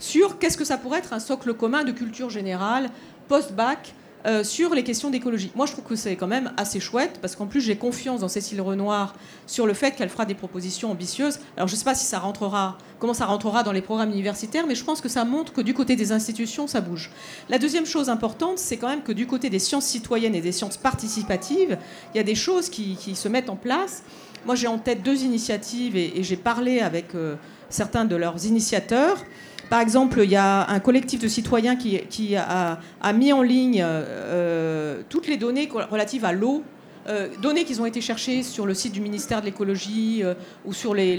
B: sur qu'est-ce que ça pourrait être un socle commun de culture générale post-bac euh, sur les questions d'écologie. Moi, je trouve que c'est quand même assez chouette, parce qu'en plus, j'ai confiance dans Cécile Renoir sur le fait qu'elle fera des propositions ambitieuses. Alors, je ne sais pas si ça rentrera, comment ça rentrera dans les programmes universitaires, mais je pense que ça montre que du côté des institutions, ça bouge. La deuxième chose importante, c'est quand même que du côté des sciences citoyennes et des sciences participatives, il y a des choses qui, se mettent en place. Moi, j'ai en tête deux initiatives et, j'ai parlé avec euh, certains de leurs initiateurs. Par exemple, il y a un collectif de citoyens qui, a, mis en ligne euh, toutes les données relatives à l'eau, euh, données qui ont été cherchées sur le site du ministère de l'écologie euh, ou sur les,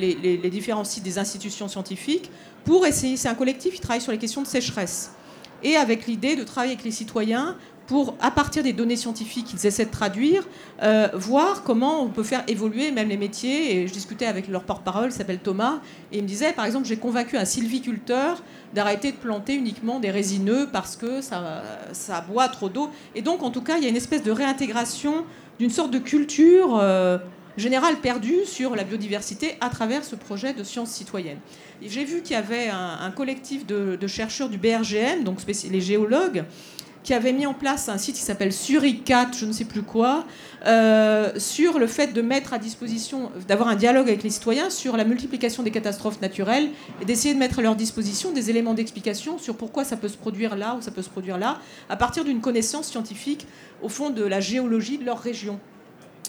B: différents sites des institutions scientifiques, pour essayer, c'est un collectif qui travaille sur les questions de sécheresse. Et avec l'idée de travailler avec les citoyens pour, à partir des données scientifiques qu'ils essaient de traduire, euh, voir comment on peut faire évoluer même les métiers. Et je discutais avec leur porte-parole, s'appelle Thomas, et il me disait, par exemple, j'ai convaincu un sylviculteur d'arrêter de planter uniquement des résineux parce que ça, ça boit trop d'eau. Et donc, en tout cas, il y a une espèce de réintégration d'une sorte de culture euh, générale perdue sur la biodiversité à travers ce projet de sciences citoyennes. J'ai vu qu'il y avait un, collectif de, de, chercheurs du BRGM, donc les géologues, qui avait mis en place un site qui s'appelle Suricat, je ne sais plus quoi, euh, sur le fait de mettre à disposition, d'avoir un dialogue avec les citoyens sur la multiplication des catastrophes naturelles et d'essayer de mettre à leur disposition des éléments d'explication sur pourquoi ça peut se produire là ou ça peut se produire là, à partir d'une connaissance scientifique, au fond, de la géologie de leur région.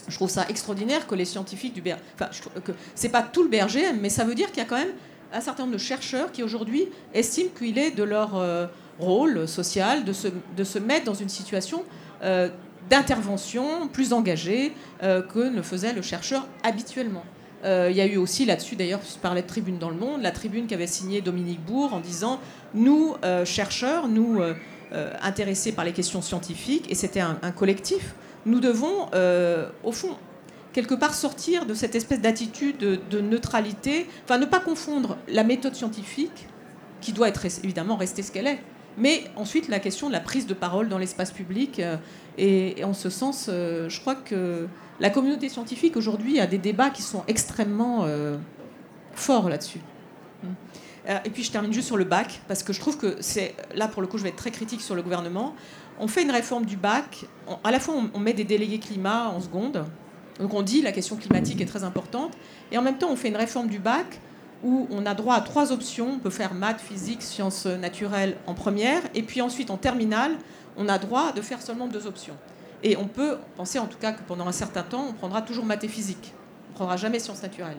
B: Je trouve ça extraordinaire que les scientifiques du BRGM, enfin, que c'est pas tout le BRGM, mais ça veut dire qu'il y a quand même un certain nombre de chercheurs qui aujourd'hui estiment qu'il est de leur euh, rôle social de se, de se mettre dans une situation euh, d'intervention plus engagée euh, que ne faisait le chercheur habituellement. Euh, il y a eu aussi là-dessus, d'ailleurs, je parlais de Tribune dans le Monde, la Tribune qu'avait signée Dominique Bourg en disant Nous, chercheurs, nous intéressés par les questions scientifiques, et c'était un, collectif, nous devons, au fond, quelque part sortir de cette espèce d'attitude de, neutralité, enfin ne pas confondre la méthode scientifique, qui doit être évidemment rester ce qu'elle est, mais ensuite, la question de la prise de parole dans l'espace public. Euh, et, en ce sens, euh, je crois que la communauté scientifique aujourd'hui a des débats qui sont extrêmement euh, forts là-dessus. Et puis je termine juste sur le bac, parce que je trouve que c'est, là pour le coup je vais être très critique sur le gouvernement, on fait une réforme du bac, à la fois on, met des délégués climat en seconde, donc on dit la question climatique est très importante, et en même temps on fait une réforme du bac où on a droit à trois options. On peut faire maths, physique, sciences naturelles en première, et puis ensuite en terminale, on a droit de faire seulement deux options. Et on peut penser en tout cas que pendant un certain temps, on prendra toujours maths et physique. On comprendra jamais sciences naturelles.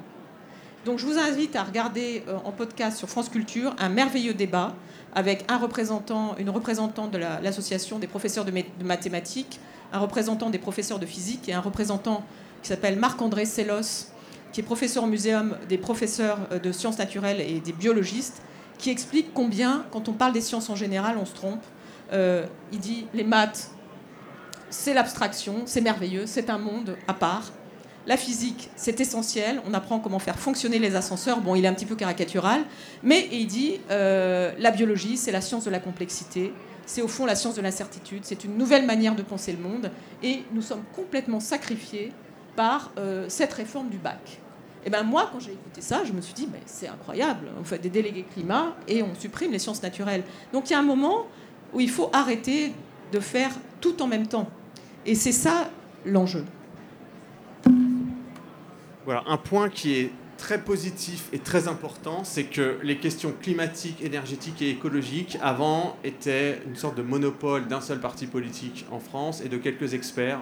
B: Donc je vous invite à regarder euh, en podcast sur France Culture un merveilleux débat avec un représentant, une représentante de l'association des professeurs de, mathématiques, un représentant des professeurs de physique et un représentant qui s'appelle Marc-André Sellos, qui est professeur au muséum des professeurs euh, de sciences naturelles et des biologistes, qui explique combien, quand on parle des sciences en général, on se trompe. Euh, il dit les maths, c'est l'abstraction, c'est merveilleux, c'est un monde à part. La physique, c'est essentiel. On apprend comment faire fonctionner les ascenseurs. Bon, il est un petit peu caricatural, mais il dit euh, la biologie, c'est la science de la complexité. C'est au fond la science de l'incertitude. C'est une nouvelle manière de penser le monde. Et nous sommes complètement sacrifiés par euh, cette réforme du bac. Et ben moi, quand j'ai écouté ça, je me suis dit, mais c'est incroyable. On fait des délégués climat et on supprime les sciences naturelles. Donc il y a un moment où il faut arrêter de faire tout en même temps. Et c'est ça l'enjeu.
D: Voilà, un point qui est très positif et très important, c'est que les questions climatiques, énergétiques et écologiques, avant, étaient une sorte de monopole d'un seul parti politique en France et de quelques experts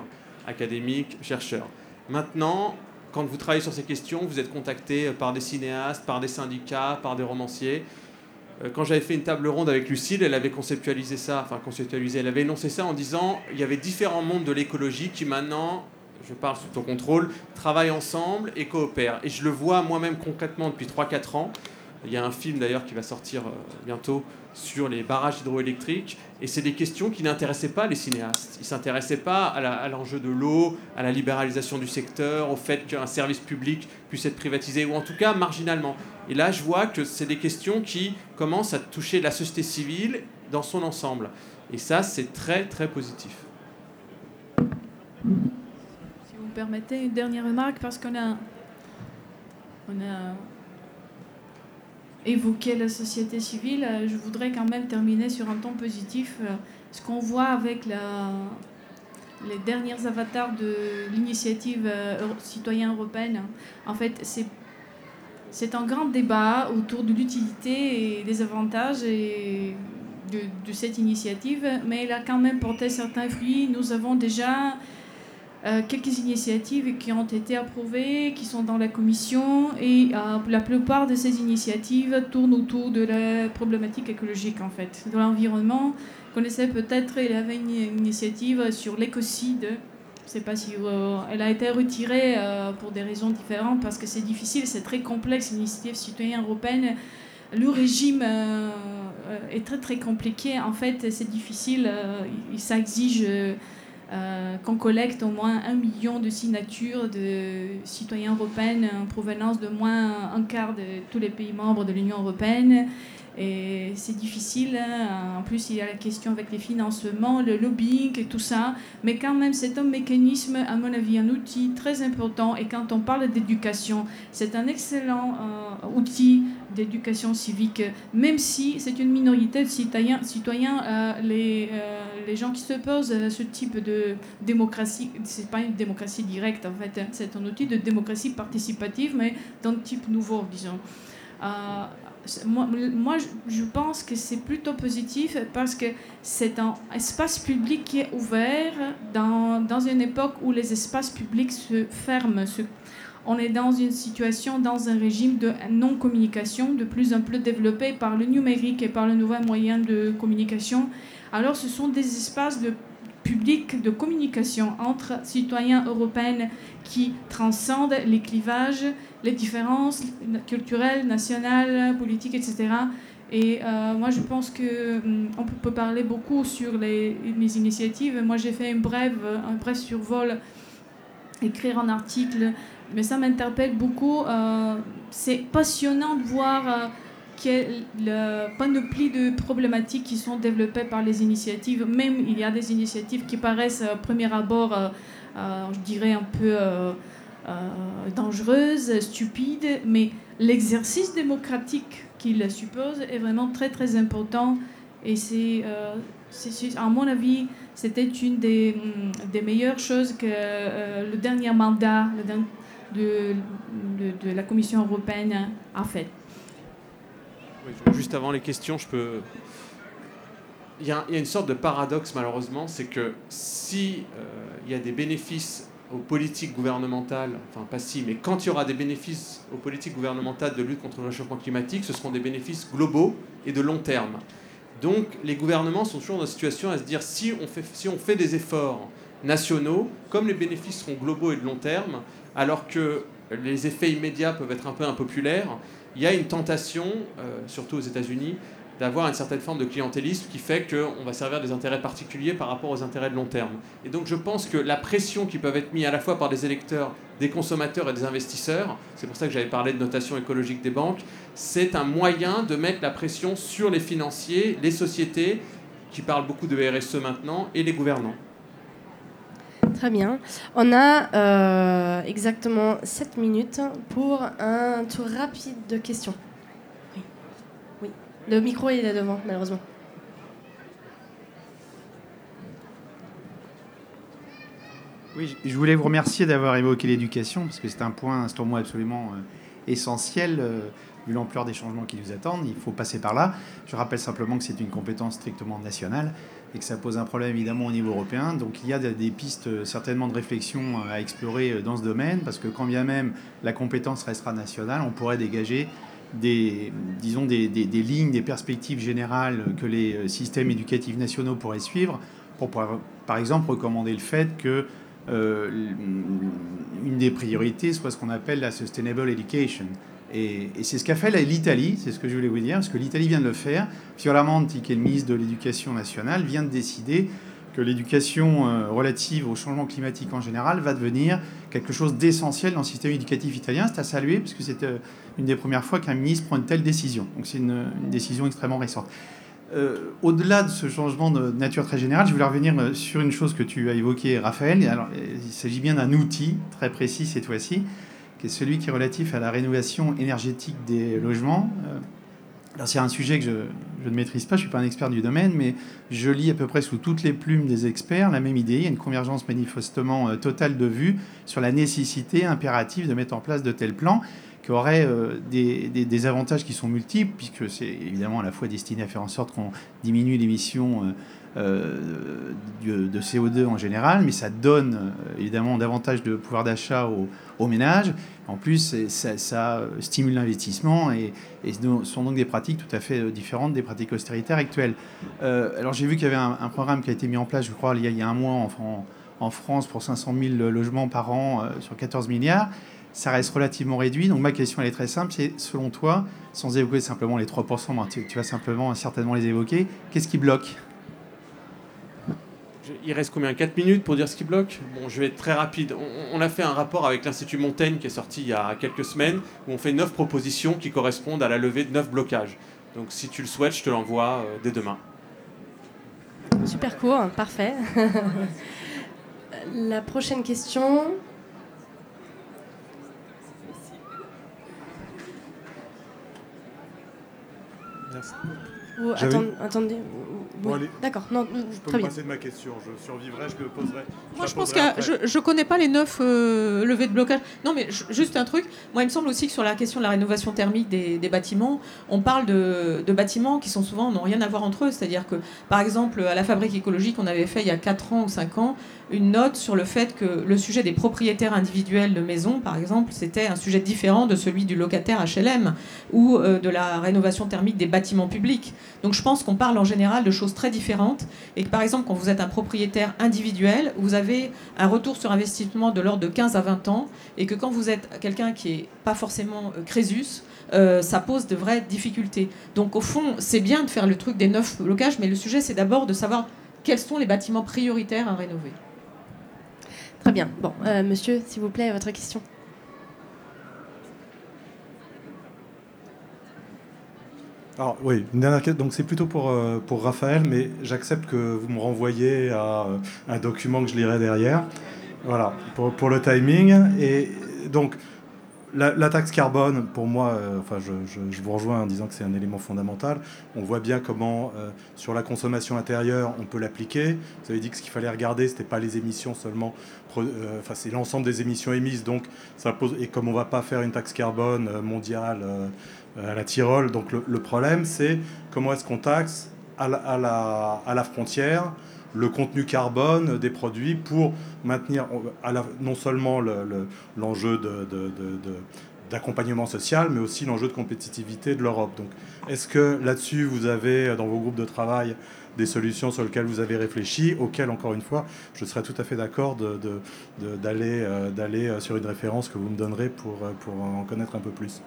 D: académiques, chercheurs. Maintenant, quand vous travaillez sur ces questions, vous êtes contacté par des cinéastes, par des syndicats, par des romanciers. Euh, quand j'avais fait une table ronde avec Lucille, elle avait conceptualisé ça, enfin conceptualisé, elle avait énoncé ça en disant il y avait différents mondes de l'écologie qui maintenant je parle sous ton contrôle, travaillent ensemble et coopèrent. Et je le vois moi-même concrètement depuis 3-4 ans. Il y a un film d'ailleurs qui va sortir euh, bientôt sur les barrages hydroélectriques. Et c'est des questions qui n'intéressaient pas les cinéastes. Ils ne s'intéressaient pas à l'enjeu de l'eau, à la libéralisation du secteur, au fait qu'un service public puisse être privatisé, ou en tout cas marginalement. Et là, je vois que c'est des questions qui commencent à toucher la société civile dans son ensemble. Et ça, c'est très, très positif
C: permettez une dernière remarque parce qu'on a, on a évoqué la société civile. Je voudrais quand même terminer sur un ton positif. Ce qu'on voit avec les derniers avatars de l'initiative euh, citoyenne européenne, en fait, c'est un grand débat autour de l'utilité et des avantages de, de, cette initiative, mais elle a quand même porté certains fruits. Nous avons déjà euh, quelques initiatives qui ont été approuvées, qui sont dans la commission, et euh, la plupart de ces initiatives tournent autour de la problématique écologique, en fait, de l'environnement. Vous connaissez peut-être, il y avait une initiative sur l'écocide. Je ne sais pas si euh, elle a été retirée pour des raisons différentes, parce que c'est difficile, c'est très complexe, l'initiative citoyenne européenne. Le régime est très très compliqué. En fait, c'est difficile, ça exige euh, qu'on collecte au moins un million de signatures de citoyens européens en provenance de moins un quart de tous les pays membres de l'Union européenne. Et c'est difficile. Hein. En plus, il y a la question avec les financements, le lobbying et tout ça. Mais quand même, c'est un mécanisme, à mon avis, un outil très important. Et quand on parle d'éducation, c'est un excellent euh, outil d'éducation civique, même si c'est une minorité de citoyens. citoyens euh, les, euh, les gens qui se posent à ce type de démocratie, c'est pas une démocratie directe en fait, hein. c'est un outil de démocratie participative, mais d'un type nouveau, disons. Euh, moi, moi, je pense que c'est plutôt positif parce que c'est un espace public qui est ouvert dans, dans une époque où les espaces publics se ferment, se on est dans une situation, dans un régime de non-communication de plus en plus développé par le numérique et par le nouveau moyen de communication. Alors ce sont des espaces de public de communication entre citoyens européens qui transcendent les clivages, les différences culturelles, nationales, politiques, etc. Et euh, moi, je pense que hum, on peut parler beaucoup sur les, mes initiatives. Moi, j'ai fait un bref, un bref survol, écrire un article mais ça m'interpelle beaucoup. Euh, c'est passionnant de voir euh, panoplie de problématiques qui sont développées par les initiatives. Même il y a des initiatives qui paraissent, à premier abord, euh, je dirais un peu dangereuses, stupides, mais l'exercice démocratique qu'ils supposent est vraiment très très important. Et c'est, à mon avis, c'était une des, des, meilleures choses que le dernier mandat, le de, la Commission européenne a fait.
D: juste avant les questions, je peux. Il y, a, une sorte de paradoxe malheureusement, c'est que si euh, il y a des bénéfices aux politiques gouvernementales, enfin pas si, mais quand il y aura des bénéfices aux politiques gouvernementales de lutte contre le réchauffement climatique, ce seront des bénéfices globaux et de long terme. Donc les gouvernements sont toujours dans une situation à se dire si on fait, si on fait des efforts nationaux, comme les bénéfices seront globaux et de long terme, alors que les effets immédiats peuvent être un peu impopulaires, il y a une tentation, euh, surtout aux États-Unis, d'avoir une certaine forme de clientélisme qui fait qu'on va servir des intérêts particuliers par rapport aux intérêts de long terme. Et donc je pense que la pression qui peut être mise à la fois par des électeurs, des consommateurs et des investisseurs, c'est pour ça que j'avais parlé de notation écologique des banques, c'est un moyen de mettre la pression sur les financiers, les sociétés, qui parlent beaucoup de RSE maintenant, et les gouvernants.
A: Très bien. On a euh, exactement 7 minutes pour un tour rapide de questions. Le micro, est devant, malheureusement.
H: Oui, je voulais vous remercier d'avoir évoqué l'éducation, parce que c'est un point, pour moi absolument euh, essentiel, euh, vu l'ampleur des changements qui nous attendent. Il faut passer par là. Je rappelle simplement que c'est une compétence strictement nationale et que ça pose un problème évidemment au niveau européen. Donc il y a des pistes euh, certainement de réflexion à explorer dans ce domaine, parce que quand bien même la compétence restera nationale, on pourrait dégager des, disons, des, lignes, des perspectives générales que les euh, systèmes éducatifs nationaux pourraient suivre pour, par exemple, recommander le fait que euh, une des priorités soit ce qu'on appelle la sustainable education. Et, c'est ce qu'a fait l'Italie, c'est ce que je voulais vous dire, parce que l'Italie vient de le faire. Fioramonti, qui est le ministre de l'Éducation nationale, vient de décider que l'éducation euh, relative au changement climatique en général va devenir quelque chose d'essentiel dans le système éducatif italien. C'est à saluer, puisque c'est euh, une des premières fois qu'un ministre prend une telle décision. Donc c'est une, décision extrêmement récente. Euh, au-delà de ce changement de nature très générale, je voulais revenir sur une chose que tu as évoquée, Raphaël. Il s'agit bien d'un outil très précis cette fois-ci, qui est celui qui est relatif à la rénovation énergétique des logements. Alors c'est un sujet que je, ne maîtrise pas, je ne suis pas un expert du domaine, mais je lis à peu près sous toutes les plumes des experts la même idée. Il y a une convergence manifestement euh, totale de vues sur la nécessité impérative de mettre en place de tels plans qui auraient euh, des, avantages qui sont multiples, puisque c'est évidemment à la fois destiné à faire en sorte qu'on diminue l'émission euh, euh, de CO2 en général, mais ça donne euh, évidemment davantage de pouvoir d'achat aux, ménages. En plus, ça, stimule l'investissement et, ce sont donc des pratiques tout à fait euh, différentes des pratiques austéritaires actuelles. alors j'ai vu qu'il y avait un, programme qui a été mis en place, je crois, il y a, un mois en, en, France pour 500 000 logements par an sur 14 milliards ça reste relativement réduit. Donc ma question elle est très simple, c'est selon toi, sans évoquer simplement les 3%, tu, tu vas simplement certainement les évoquer, qu'est-ce qui bloque?
D: Il reste combien 4 minutes pour dire ce qui bloque? Bon, je vais être très rapide. On, a fait un rapport avec l'Institut Montaigne qui est sorti il y a quelques semaines où on fait 9 propositions qui correspondent à la levée de 9 blocages. Donc si tu le souhaites, je te l'envoie euh, dès demain.
A: Super court, parfait. la prochaine question.
D: Merci
A: attendez. D'accord, non,
I: je peux
A: très bien.
I: passer de ma question. Je survivrai, je le poserai.
B: Moi, je, pense que je ne connais pas les neuf euh, levées de blocage. Non, mais juste un truc. Moi, il me semble aussi que sur la question de la rénovation thermique des, bâtiments, on parle de, bâtiments qui sont souvent n'ont rien à voir entre eux. C'est-à-dire que, par exemple, à la fabrique écologique, on avait fait il y a 4 ans ou 5 ans une note sur le fait que le sujet des propriétaires individuels de maisons, par exemple, c'était un sujet différent de celui du locataire HLM ou euh, de la rénovation thermique des bâtiments publics. Donc je pense qu'on parle en général de choses très différentes et que par exemple quand vous êtes un propriétaire individuel, vous avez un retour sur investissement de l'ordre de 15 à 20 ans et que quand vous êtes quelqu'un qui n'est pas forcément euh, crésus, euh, ça pose de vraies difficultés. Donc au fond, c'est bien de faire le truc des neuf blocages, mais le sujet c'est d'abord de savoir quels sont les bâtiments prioritaires à rénover.
A: Très bien. Bon, euh, monsieur, s'il vous plaît, votre question.
I: Alors oui, une dernière question. Donc c'est plutôt pour, euh, pour Raphaël, mais j'accepte que vous me renvoyez à euh, un document que je lirai derrière. Voilà, pour, le timing. Et donc la, taxe carbone, pour moi, euh, enfin, je, vous rejoins en disant que c'est un élément fondamental. On voit bien comment, sur la consommation intérieure, on peut l'appliquer. Vous avez dit que ce qu'il fallait regarder, ce n'était pas les émissions seulement, enfin, c'est l'ensemble des émissions émises. Donc, ça pose, et comme on ne va pas faire une taxe carbone mondiale à la Tyrol, donc le, problème, c'est comment est-ce qu'on taxe à la, frontière le contenu carbone des produits pour maintenir la, non seulement l'enjeu d'accompagnement social, mais aussi l'enjeu de compétitivité de l'Europe. Donc, est-ce que là-dessus, vous avez, dans vos groupes de travail, des solutions sur lesquelles vous avez réfléchi, auxquelles, encore une fois, je serais tout à fait d'accord d'aller euh, sur une référence que vous me donnerez euh, pour en connaître un peu plus?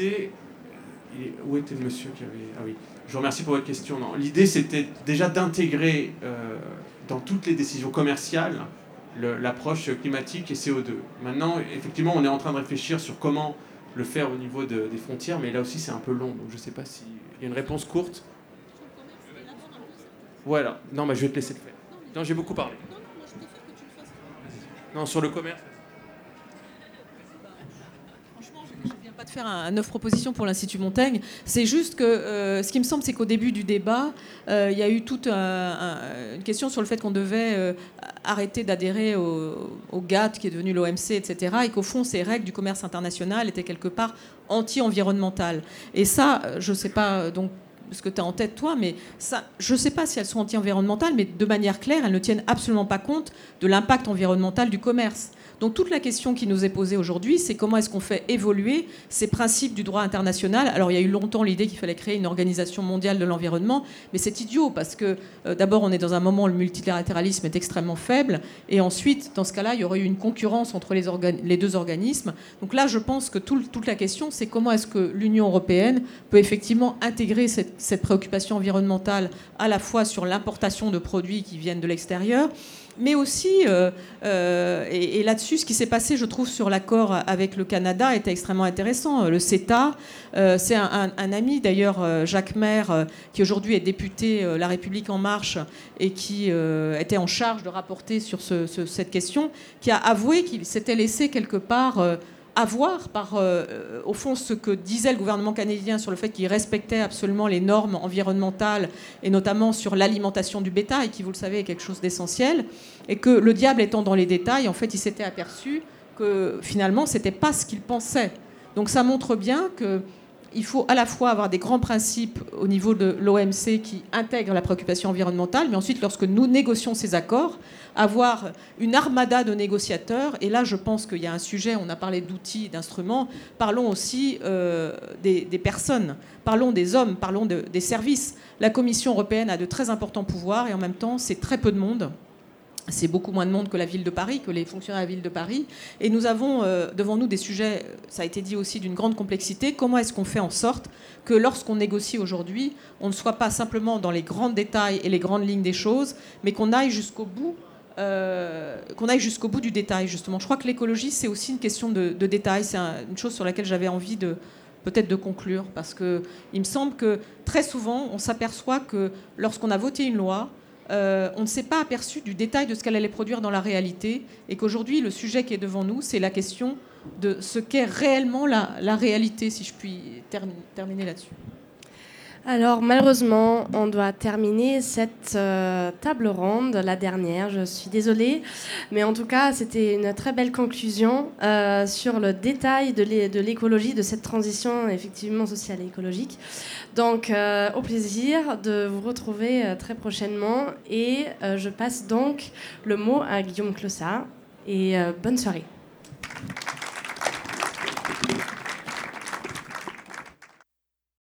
D: L'idée... Où était le monsieur qui avait... Ah oui. Je vous remercie pour votre question. L'idée, c'était déjà d'intégrer euh, dans toutes les décisions commerciales l'approche climatique et CO2. Maintenant, effectivement, on est en train de réfléchir sur comment le faire au niveau des frontières, mais là aussi, c'est un peu long. Donc, je ne sais pas s'il y a une réponse courte. Voilà. Non, mais je vais te laisser le faire. Non, j'ai beaucoup parlé. Non, sur le commerce.
B: De faire un, neuf propositions pour l'Institut Montaigne. C'est juste que euh, ce qui me semble, c'est qu'au début du débat, euh, il y a eu toute une question sur le fait qu'on devait euh, arrêter d'adhérer au, au, GATT, qui est devenu l'OMC, etc. Et qu'au fond, ces règles du commerce international étaient quelque part anti-environnementales. Et ça, je ne sais pas donc ce que tu as en tête toi, mais ça, je ne sais pas si elles sont anti-environnementales, mais de manière claire, elles ne tiennent absolument pas compte de l'impact environnemental du commerce. Donc toute la question qui nous est posée aujourd'hui, c'est comment est-ce qu'on fait évoluer ces principes du droit international? Alors il y a eu longtemps l'idée qu'il fallait créer une organisation mondiale de l'environnement, mais c'est idiot parce que euh, d'abord on est dans un moment où le multilatéralisme est extrêmement faible, et ensuite dans ce cas-là il y aurait eu une concurrence entre les, deux organismes. Donc là je pense que toute la question c'est comment est-ce que l'Union européenne peut effectivement intégrer cette préoccupation environnementale à la fois sur l'importation de produits qui viennent de l'extérieur, mais aussi, euh, euh, et, là-dessus, ce qui s'est passé, je trouve, sur l'accord avec le Canada était extrêmement intéressant. Le CETA, euh, c'est un, ami d'ailleurs, Jacques Maire, qui aujourd'hui est député La République en marche et qui était en charge de rapporter sur cette question, qui a avoué qu'il s'était laissé quelque part avoir par, euh, au fond, ce que disait le gouvernement canadien sur le fait qu'il respectait absolument les normes environnementales, et notamment sur l'alimentation du bétail, qui, vous le savez, est quelque chose d'essentiel, et que le diable étant dans les détails, en fait, il s'était aperçu que finalement, ce n'était pas ce qu'il pensait. Donc ça montre bien que il faut à la fois avoir des grands principes au niveau de l'OMC qui intègrent la préoccupation environnementale, mais ensuite, lorsque nous négocions ces accords, avoir une armada de négociateurs. Et là, je pense qu'il y a un sujet, on a parlé d'outils, d'instruments, parlons aussi euh, des, personnes, parlons des hommes, parlons des services. La Commission européenne a de très importants pouvoirs et en même temps, c'est très peu de monde. C'est beaucoup moins de monde que la ville de Paris, que les fonctionnaires de la ville de Paris. Et nous avons euh, devant nous des sujets, ça a été dit aussi, d'une grande complexité. Comment est-ce qu'on fait en sorte que lorsqu'on négocie aujourd'hui, on ne soit pas simplement dans les grands détails et les grandes lignes des choses, mais qu'on aille jusqu'au bout euh, qu'on aille bout du détail, justement. Je crois que l'écologie, c'est aussi une question de, détail. C'est une chose sur laquelle j'avais envie de peut-être de conclure, parce qu'il me semble que très souvent, on s'aperçoit que lorsqu'on a voté une loi, euh, on ne s'est pas aperçu du détail de ce qu'elle allait produire dans la réalité, et qu'aujourd'hui, le sujet qui est devant nous, c'est la question de ce qu'est réellement la, réalité, si je puis terminer là-dessus.
A: Alors malheureusement, on doit terminer cette euh, table ronde, la dernière, je suis désolée, mais en tout cas c'était une très belle conclusion euh, sur le détail de l'écologie, de cette transition effectivement sociale et écologique. Donc, euh, au plaisir de vous retrouver très prochainement. Et je passe donc le mot à Guillaume Clossard. Et bonne soirée.